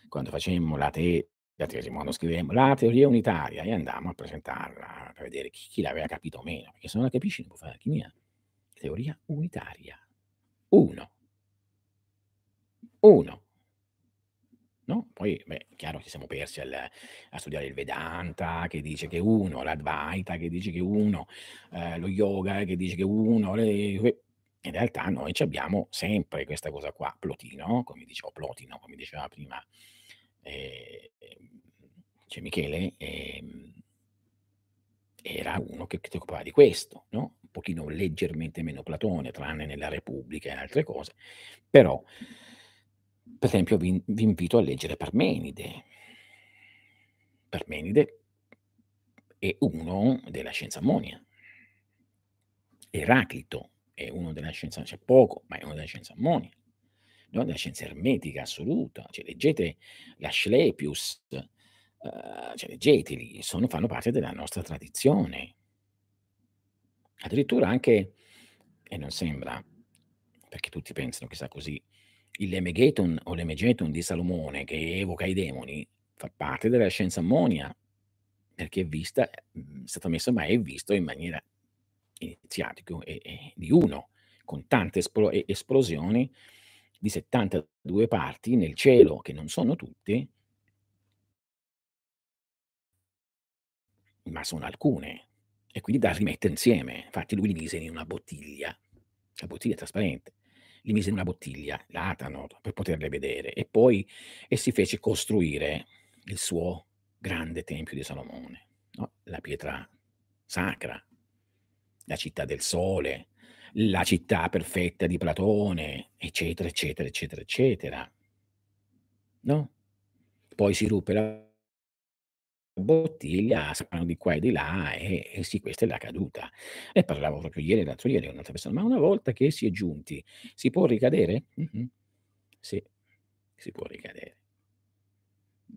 quando facemmo la te la tesi, quando scrivemmo la teoria unitaria e andammo a presentarla per vedere chi chi l'aveva capito o meno, perché se non la capisci non puoi fare alchimia. Teoria unitaria. 1. 1. No, poi beh, chiaro ci siamo persi al a studiare il Vedanta che dice che 1, l'Advaita che dice che 1, ehm, lo yoga che dice che 1, le que in realtà noi c'abbiamo sempre questa cosa qua, Plotino, come dice o Plotino, come diceva prima, ehm, cioè Michele, ehm era uno che si occupava di questo, no, un pochino leggermente meno Platone, tranne nella Repubblica e altre cose, però per esempio vi vi invito a leggere Parmenide. Parmenide è uno della scienza ammonia. Eraclito è uno della scienza c'è poco, ma è uno della scienza ammonia, no, della scienza ermetica assoluta. Cioè leggete l'Asclepius, uhm, cioè leggeteli, sono fanno parte della nostra tradizione. Addirittura anche e non sembra, perché tutti pensano che sia così, il Lemegeton o l'Emegeton di Salomone che evoca i demoni, fa parte della scienza ammonia, perché è vista mhmm, è stato messo ma è visto in maniera iniziatico e e di uno, con tante esplo e esplosioni di 72 parti nel cielo, che non sono tutte ma sono alcune, e quindi da rimettere insieme. Infatti lui li mise in una bottiglia, la bottiglia è trasparente, li mise in una bottiglia, l'atano, per poterle vedere, e poi e si fece costruire il suo grande tempio di Salomone, no, la pietra sacra, la città del sole, la città perfetta di Platone, eccetera, eccetera, eccetera, eccetera. No, poi si ruppe la bottiglia, di qua e di là, e e sì, questa è la caduta. E parlavo proprio ieri, l'altro ieri un'altra persona: "Ma una volta che si è giunti, si può ricadere?" Mh-mh. Sì, si può ricadere.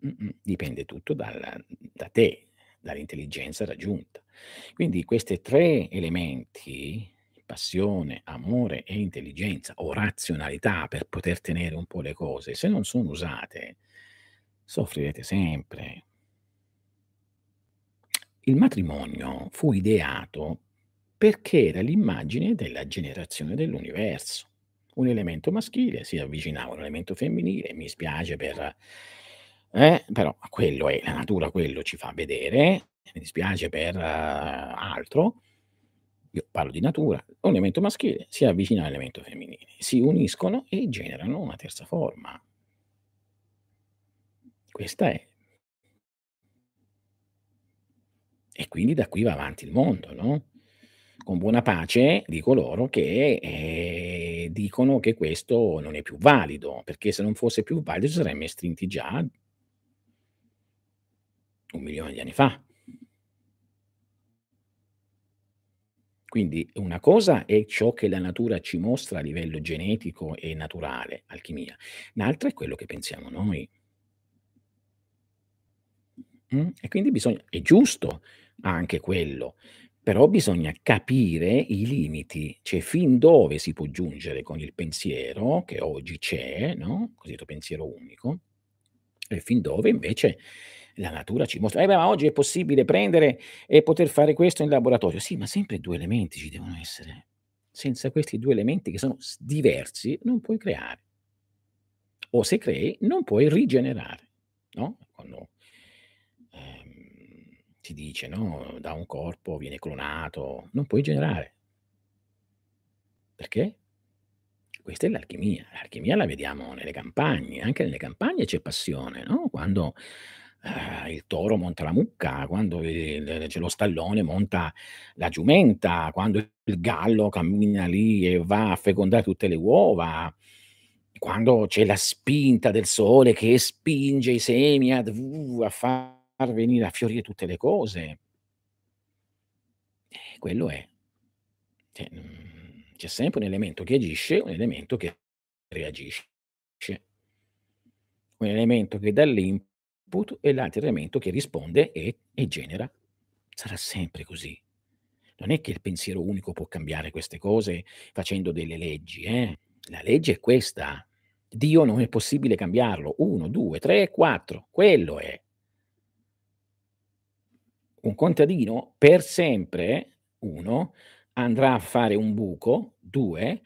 Mh-mh. Dipende tutto dal da te, dall'intelligenza raggiunta. Quindi queste 3 elementi, passione, amore e intelligenza o razionalità per poter tenere un po' le cose, se non sono usate soffrirete sempre. Il matrimonio fu ideato perché era l'immagine della generazione dell'universo. Un elemento maschile si avvicinava a un elemento femminile, mi spiace per eh, però quello è, la natura quello ci fa vedere, mi dispiace per altro, io parlo di natura, un elemento maschile si avvicina all'elemento femminile, si uniscono e generano una terza forma. Questa è. E quindi da qui va avanti il mondo, no, con buona pace di coloro che, ehm, dicono che questo non è più valido, perché se non fosse più valido saremmo estinti già 1.000.000 di anni fa. Quindi una cosa è ciò che la natura ci mostra a livello genetico e naturale, alchimia, un'altra è quello che pensiamo noi. Mh, e quindi bisogna è giusto anche quello, però bisogna capire i limiti, cioè fin dove si può giungere con il pensiero, che oggi c'è, no, cosiddetto pensiero unico, e fin dove invece la natura ci mostra: "Eh beh, ma oggi è possibile prendere e poter fare questo in laboratorio." Sì, ma sempre 2 elementi ci devono essere. Senza questi 2 elementi che sono diversi non puoi creare. O se crei non puoi rigenerare, no, quando, ehm, si dice, no, da un corpo viene clonato, non puoi generare. Perché? Questa è l'alchimia. L'alchimia la vediamo nelle campagne, anche nelle campagne c'è passione, no, quando, ehm, il toro monta la mucca, quando il c'è lo stallone monta la giumenta, quando il gallo cammina lì e va a fecondare tutte le uova, quando c'è la spinta del sole che spinge i semi ad v a far venire a fiorire tutte le cose. Eh, quello è. Cioè, mhmm, c'è sempre un elemento che agisce, un elemento che reagisce. Un elemento che dà e l'altro elemento che risponde e e genera. Sarà sempre così. Non è che il pensiero unico può cambiare queste cose facendo delle leggi, eh. La legge è questa. Dio non è possibile cambiarlo. 1, 2, 3, 4, quello è. Un contadino per sempre, 1, andrà a fare un buco, 2,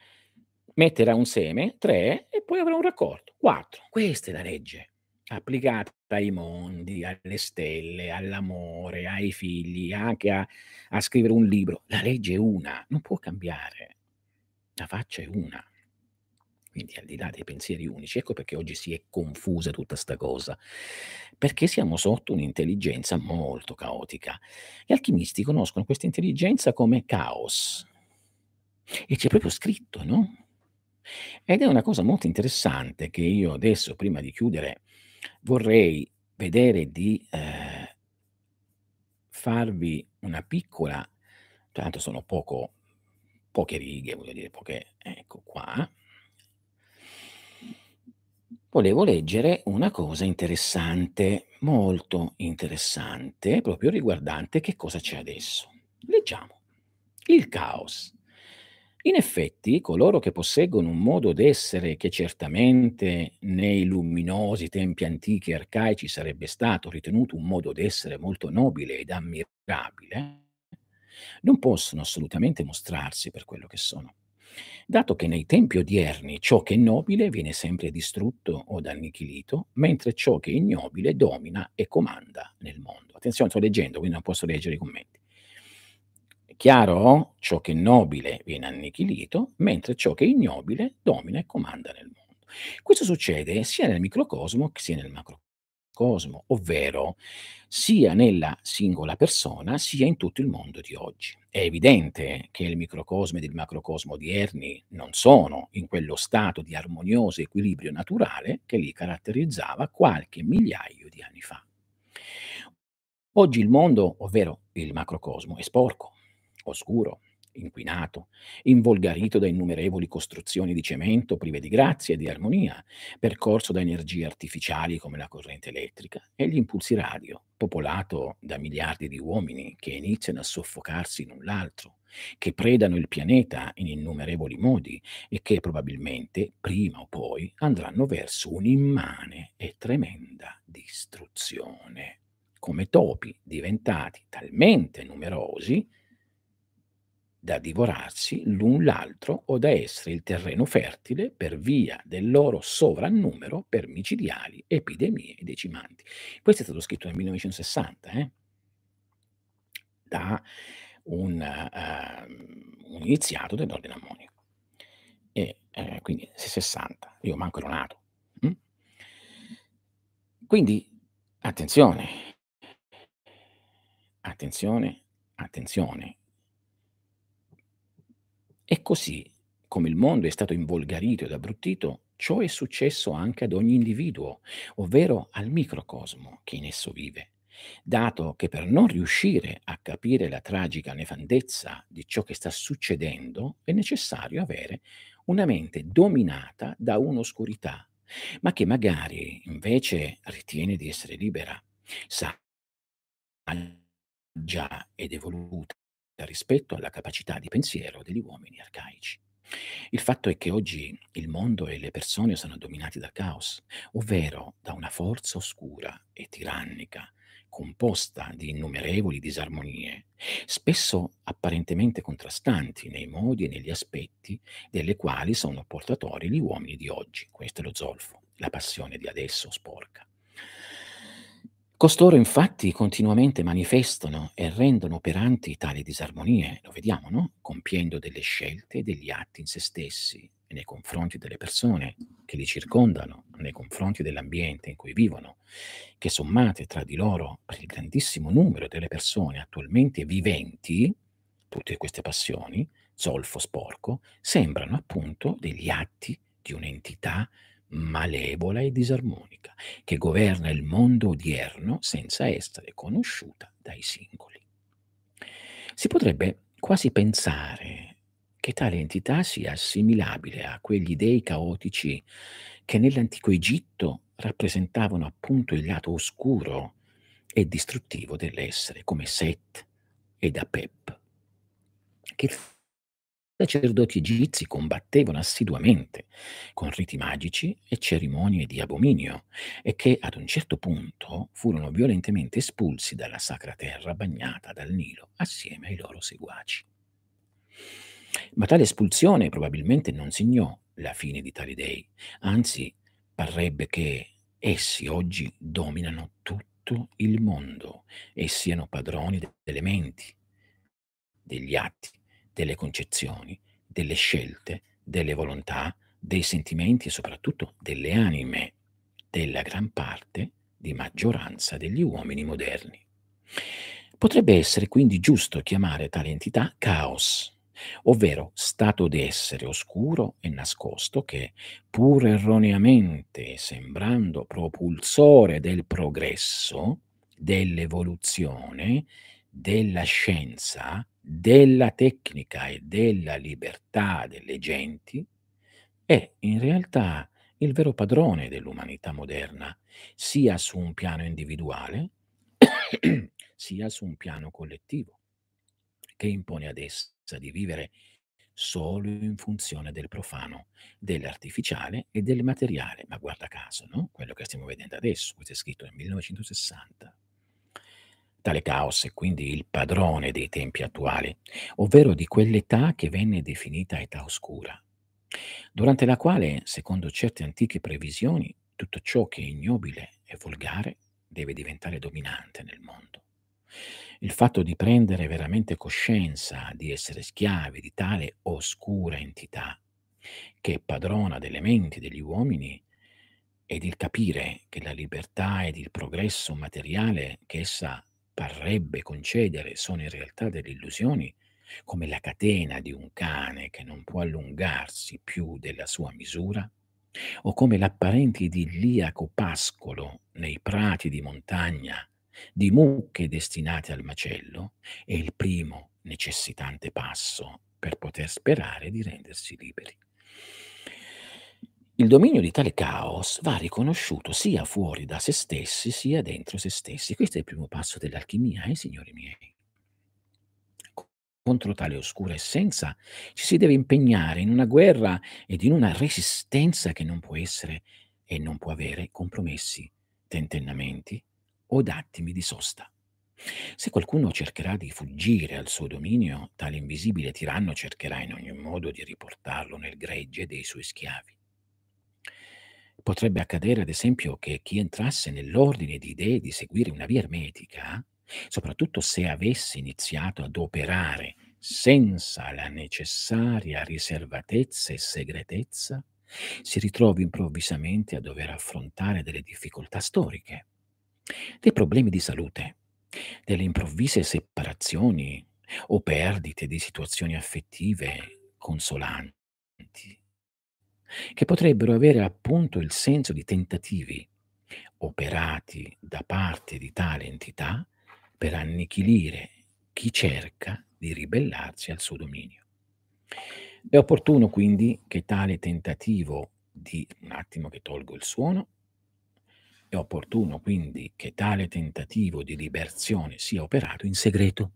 metterà un seme, 3 e poi avrà un raccolto, 4. Questa è la legge, applicata ai mondi, alle stelle, all'amore, ai figli, anche a a scrivere un libro. La legge è una, non può cambiare. La faccia è una. Quindi al di là dei pensieri unici, ecco perché oggi si è confusa tutta 'sta cosa, perché siamo sotto un'intelligenza molto caotica. Gli alchimisti conoscono questa intelligenza come caos. E c'è proprio scritto, no, ed è una cosa molto interessante che io adesso, prima di chiudere, vorrei vedere di, ehm farvi una piccola tanto sono poco poche righe, voglio dire, poche ecco qua. Volevo leggere una cosa interessante, molto interessante, proprio riguardante che cosa c'è adesso. Leggiamo. Il caos. In effetti, coloro che posseggono un modo d'essere che certamente nei luminosi tempi antichi e arcaici sarebbe stato ritenuto un modo d'essere molto nobile ed ammirabile, non possono assolutamente mostrarsi per quello che sono, dato che nei tempi odierni ciò che è nobile viene sempre distrutto od annichilito, mentre ciò che è ignobile domina e comanda nel mondo. Attenzione, sto leggendo, quindi non posso leggere i commenti. Chiaro? Ciò che è nobile viene annichilito, mentre ciò che è ignobile domina e comanda nel mondo. Questo succede sia nel microcosmo sia nel macrocosmo, ovvero sia nella singola persona, sia in tutto il mondo di oggi. È evidente che il microcosmo ed il macrocosmo odierni non sono in quello stato di armonioso equilibrio naturale che li caratterizzava qualche migliaio di anni fa. Oggi il mondo, ovvero il macrocosmo, è sporco, oscuro, inquinato, involgarito da innumerevoli costruzioni di cemento prive di grazia e di armonia, percorso da energie artificiali come la corrente elettrica e gli impulsi radio, popolato da miliardi di uomini che iniziano a soffocarsi l'un l'altro, che predano il pianeta in innumerevoli modi e che probabilmente, prima o poi, andranno verso un'immane e tremenda distruzione, come topi diventati talmente numerosi da divorarsi l'un l'altro o da essere il terreno fertile per via del loro sovrannumero per micidiali epidemie decimanti. Questo è stato scritto nel 1960, eh? da un, uh, un iniziato dell'ordine ammonico. E eh, quindi 60, io manco ero nato. Hm? Quindi attenzione, attenzione, attenzione, e così, come il mondo è stato involgarito ed abbruttito, ciò è successo anche ad ogni individuo, ovvero al microcosmo che in esso vive, dato che per non riuscire a capire la tragica nefandezza di ciò che sta succedendo è necessario avere una mente dominata da un'oscurità, ma che magari invece ritiene di essere libera, saggia ed evoluta rispetto alla capacità di pensiero degli uomini arcaici. Il fatto è che oggi il mondo e le persone sono dominati dal caos, ovvero da una forza oscura e tirannica, composta di innumerevoli disarmonie, spesso apparentemente contrastanti nei modi e negli aspetti delle quali sono portatori gli uomini di oggi. Questo è lo zolfo, la passione di adesso sporca. Costoro infatti continuamente manifestano e rendono operanti tali disarmonie, lo vediamo, no, compiendo delle scelte e degli atti in se stessi e nei confronti delle persone che li circondano, nei confronti dell'ambiente in cui vivono, che sommate tra di loro per il grandissimo numero delle persone attualmente viventi, tutte queste passioni, zolfo sporco, sembrano appunto degli atti di un'entità malevola e disarmonica, che governa il mondo odierno senza essere conosciuta dai singoli. Si potrebbe quasi pensare che tale entità sia assimilabile a quegli dei caotici che nell'antico Egitto rappresentavano appunto il lato oscuro e distruttivo dell'essere, come Set ed Apep, che sacerdoti egizi combattevano assiduamente con riti magici e cerimonie di abominio e che ad un certo punto furono violentemente espulsi dalla sacra terra bagnata dal Nilo assieme ai loro seguaci. Ma tale espulsione probabilmente non segnò la fine di tali dei, anzi parrebbe che essi oggi dominano tutto il mondo e siano padroni delle menti, degli atti delle concezioni, delle scelte, delle volontà, dei sentimenti e soprattutto delle anime della gran parte di maggioranza degli uomini moderni. Potrebbe essere quindi giusto chiamare tale entità caos, ovvero stato d'essere oscuro e nascosto che, pur erroneamente sembrando propulsore del progresso, dell'evoluzione, della scienza, della tecnica e della libertà delle genti, è in realtà il vero padrone dell'umanità moderna, sia su un piano individuale, sia su un piano collettivo, che impone ad essa di vivere solo in funzione del profano, dell'artificiale e del materiale. Ma guarda caso, no? Quello che stiamo vedendo adesso, questo è scritto nel 1960. Tale caos è quindi il padrone dei tempi attuali, ovvero di quell'età che venne definita età oscura, durante la quale, secondo certe antiche previsioni, tutto ciò che è ignobile e volgare deve diventare dominante nel mondo. Il fatto di prendere veramente coscienza di essere schiavi di tale oscura entità che è padrona delle menti degli uomini ed il capire che la libertà ed il progresso materiale che essa parrebbe concedere sono in realtà delle illusioni, come la catena di un cane che non può allungarsi più della sua misura, o come l'apparente idilliaco pascolo nei prati di montagna di mucche destinate al macello, è il primo necessitante passo per poter sperare di rendersi liberi. Il dominio di tale caos va riconosciuto sia fuori da se stessi, sia dentro se stessi. Questo è il primo passo dell'alchimia, eh, signori miei. Contro tale oscura essenza ci si deve impegnare in una guerra ed in una resistenza che non può essere e non può avere compromessi, tentennamenti o attimi di sosta. Se qualcuno cercherà di fuggire al suo dominio, tale invisibile tiranno cercherà in ogni modo di riportarlo nel gregge dei suoi schiavi. Potrebbe accadere, ad esempio, che chi entrasse nell'ordine di idee di seguire una via ermetica, soprattutto se avesse iniziato ad operare senza la necessaria riservatezza e segretezza, si ritrovi improvvisamente a dover affrontare delle difficoltà storiche, dei problemi di salute, delle improvvise separazioni o perdite di situazioni affettive consolanti che potrebbero avere appunto il senso di tentativi operati da parte di tale entità per annichilire chi cerca di ribellarsi al suo dominio. È opportuno quindi che tale tentativo di un attimo che tolgo il suono, è opportuno quindi che tale tentativo di liberazione sia operato in segreto,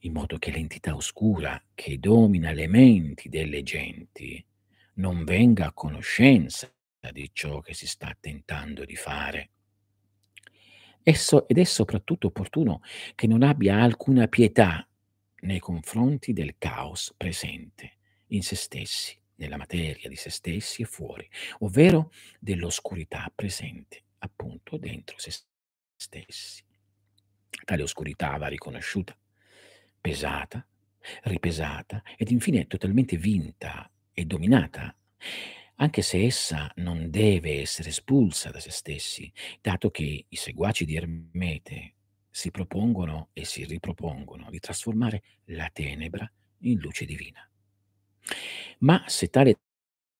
in modo che l'entità oscura che domina le menti delle genti non venga a conoscenza di ciò che si sta tentando di fare. Esso, ed è soprattutto opportuno che non abbia alcuna pietà nei confronti del caos presente in se stessi, nella materia di se stessi e fuori, ovvero dell'oscurità presente appunto dentro se stessi. Tale oscurità va riconosciuta, pesata, ripesata ed infine totalmente vinta e dominata, anche se essa non deve essere espulsa da se stessi, dato che i seguaci di Ermete si propongono e si ripropongono di trasformare la tenebra in luce divina. Ma se tale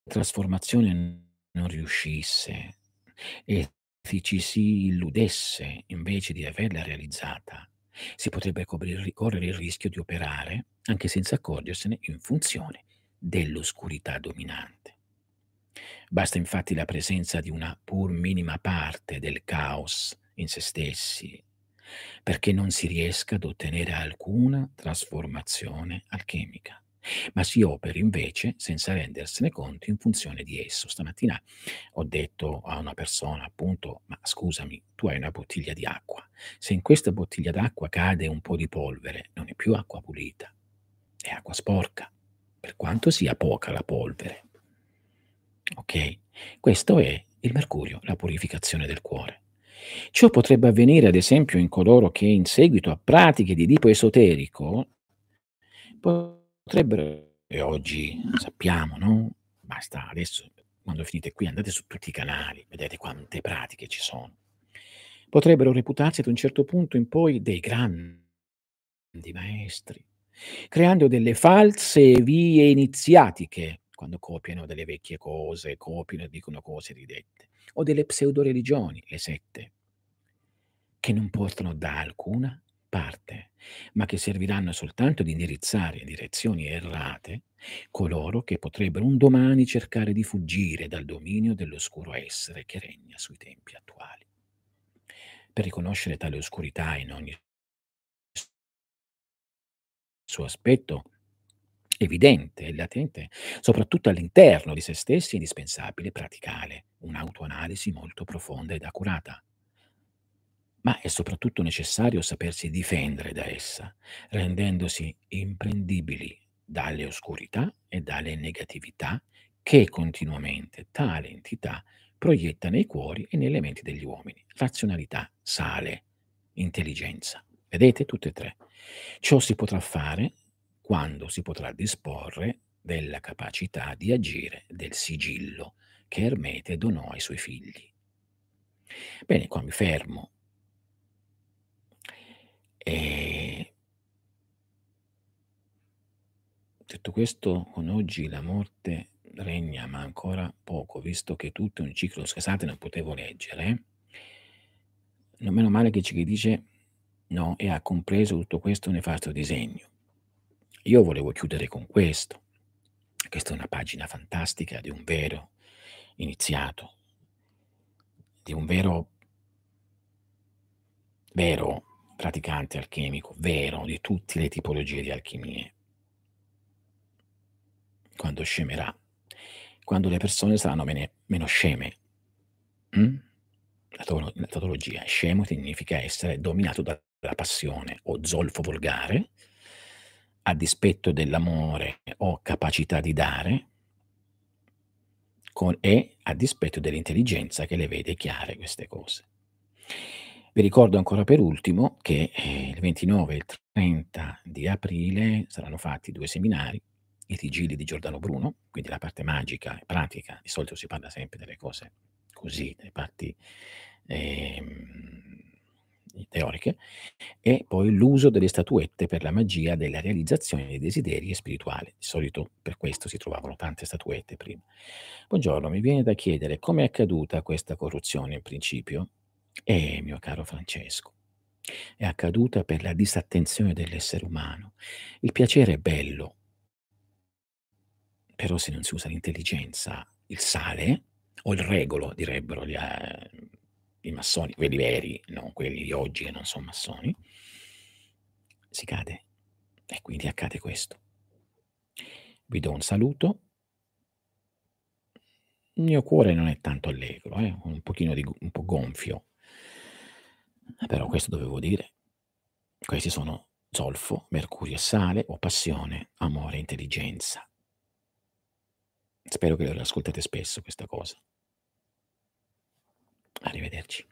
trasformazione non riuscisse e ci si illudesse invece di averla realizzata, si potrebbe correre il rischio di operare, anche senza accorgersene, in funzione dell'oscurità dominante. Basta infatti la presenza di una pur minima parte del caos in se stessi perché non si riesca ad ottenere alcuna trasformazione alchemica, ma si operi invece senza rendersene conto in funzione di esso. Stamattina ho detto a una persona, appunto, ma scusami, tu hai una bottiglia di acqua. Se in questa bottiglia d'acqua cade un po' di polvere, non è più acqua pulita, è acqua sporca, per quanto sia poca la polvere. Ok? Questo è il mercurio, la purificazione del cuore. Ciò potrebbe avvenire, ad esempio, in coloro che in seguito a pratiche di tipo esoterico potrebbero, e oggi sappiamo, no? Basta adesso, quando finite qui, andate su tutti i canali, vedete quante pratiche ci sono. Potrebbero reputarsi ad un certo punto in poi dei grandi maestri, creando delle false vie iniziatiche quando copiano delle vecchie cose, copiano e dicono cose ridette, o delle pseudo-religioni, le sette, che non portano da alcuna parte, ma che serviranno soltanto ad indirizzare in direzioni errate coloro che potrebbero un domani cercare di fuggire dal dominio dell'oscuro essere che regna sui tempi attuali. Per riconoscere tale oscurità in ogni suo aspetto, evidente e latente, soprattutto all'interno di se stessi, è indispensabile praticare un'autoanalisi molto profonda ed accurata. Ma è soprattutto necessario sapersi difendere da essa, rendendosi imprendibili dalle oscurità e dalle negatività che continuamente tale entità proietta nei cuori e nelle menti degli uomini. Razionalità, sale, intelligenza. Vedete tutte e tre. Ciò si potrà fare quando si potrà disporre della capacità di agire del sigillo che Ermete donò ai suoi figli. Bene, qua mi fermo. E... Detto questo, con oggi la morte regna, ma ancora poco, visto che tutto è un ciclo. Scusate, non potevo leggere. Eh? Non meno male che ci dice no e ha compreso tutto questo nefasto disegno. Io volevo chiudere con questo. Questa è una pagina fantastica di un vero iniziato, di un vero, vero praticante alchemico, vero di tutte le tipologie di alchimie. Quando scemerà, quando le persone saranno meno, meno sceme. Mm? La, to- la tautologia scemo significa essere dominato dalla passione o zolfo volgare, a dispetto dell'amore o capacità di dare, con, e a dispetto dell'intelligenza che le vede chiare queste cose. Vi ricordo ancora per ultimo che eh, il 29 e il 30 di aprile saranno fatti due seminari, i Tigili di Giordano Bruno, quindi la parte magica e pratica, di solito si parla sempre delle cose così, delle parti eh, teoriche, e poi l'uso delle statuette per la magia della realizzazione dei desideri spirituali. Di solito per questo si trovavano tante statuette prima. Buongiorno, mi viene da chiedere come è accaduta questa corruzione in principio? Eh, mio caro Francesco, è accaduta per la disattenzione dell'essere umano. Il piacere è bello, però se non si usa l'intelligenza, il sale o il regolo, direbbero gli, eh, i massoni, quelli veri, non quelli di oggi che non sono massoni, si cade. E quindi accade questo. Vi do un saluto. Il mio cuore non è tanto allegro, eh? un pochino di, un po' gonfio. Però questo dovevo dire. Questi sono zolfo, mercurio e sale o passione, amore intelligenza. Spero che lo ascoltate spesso questa cosa. Arrivederci.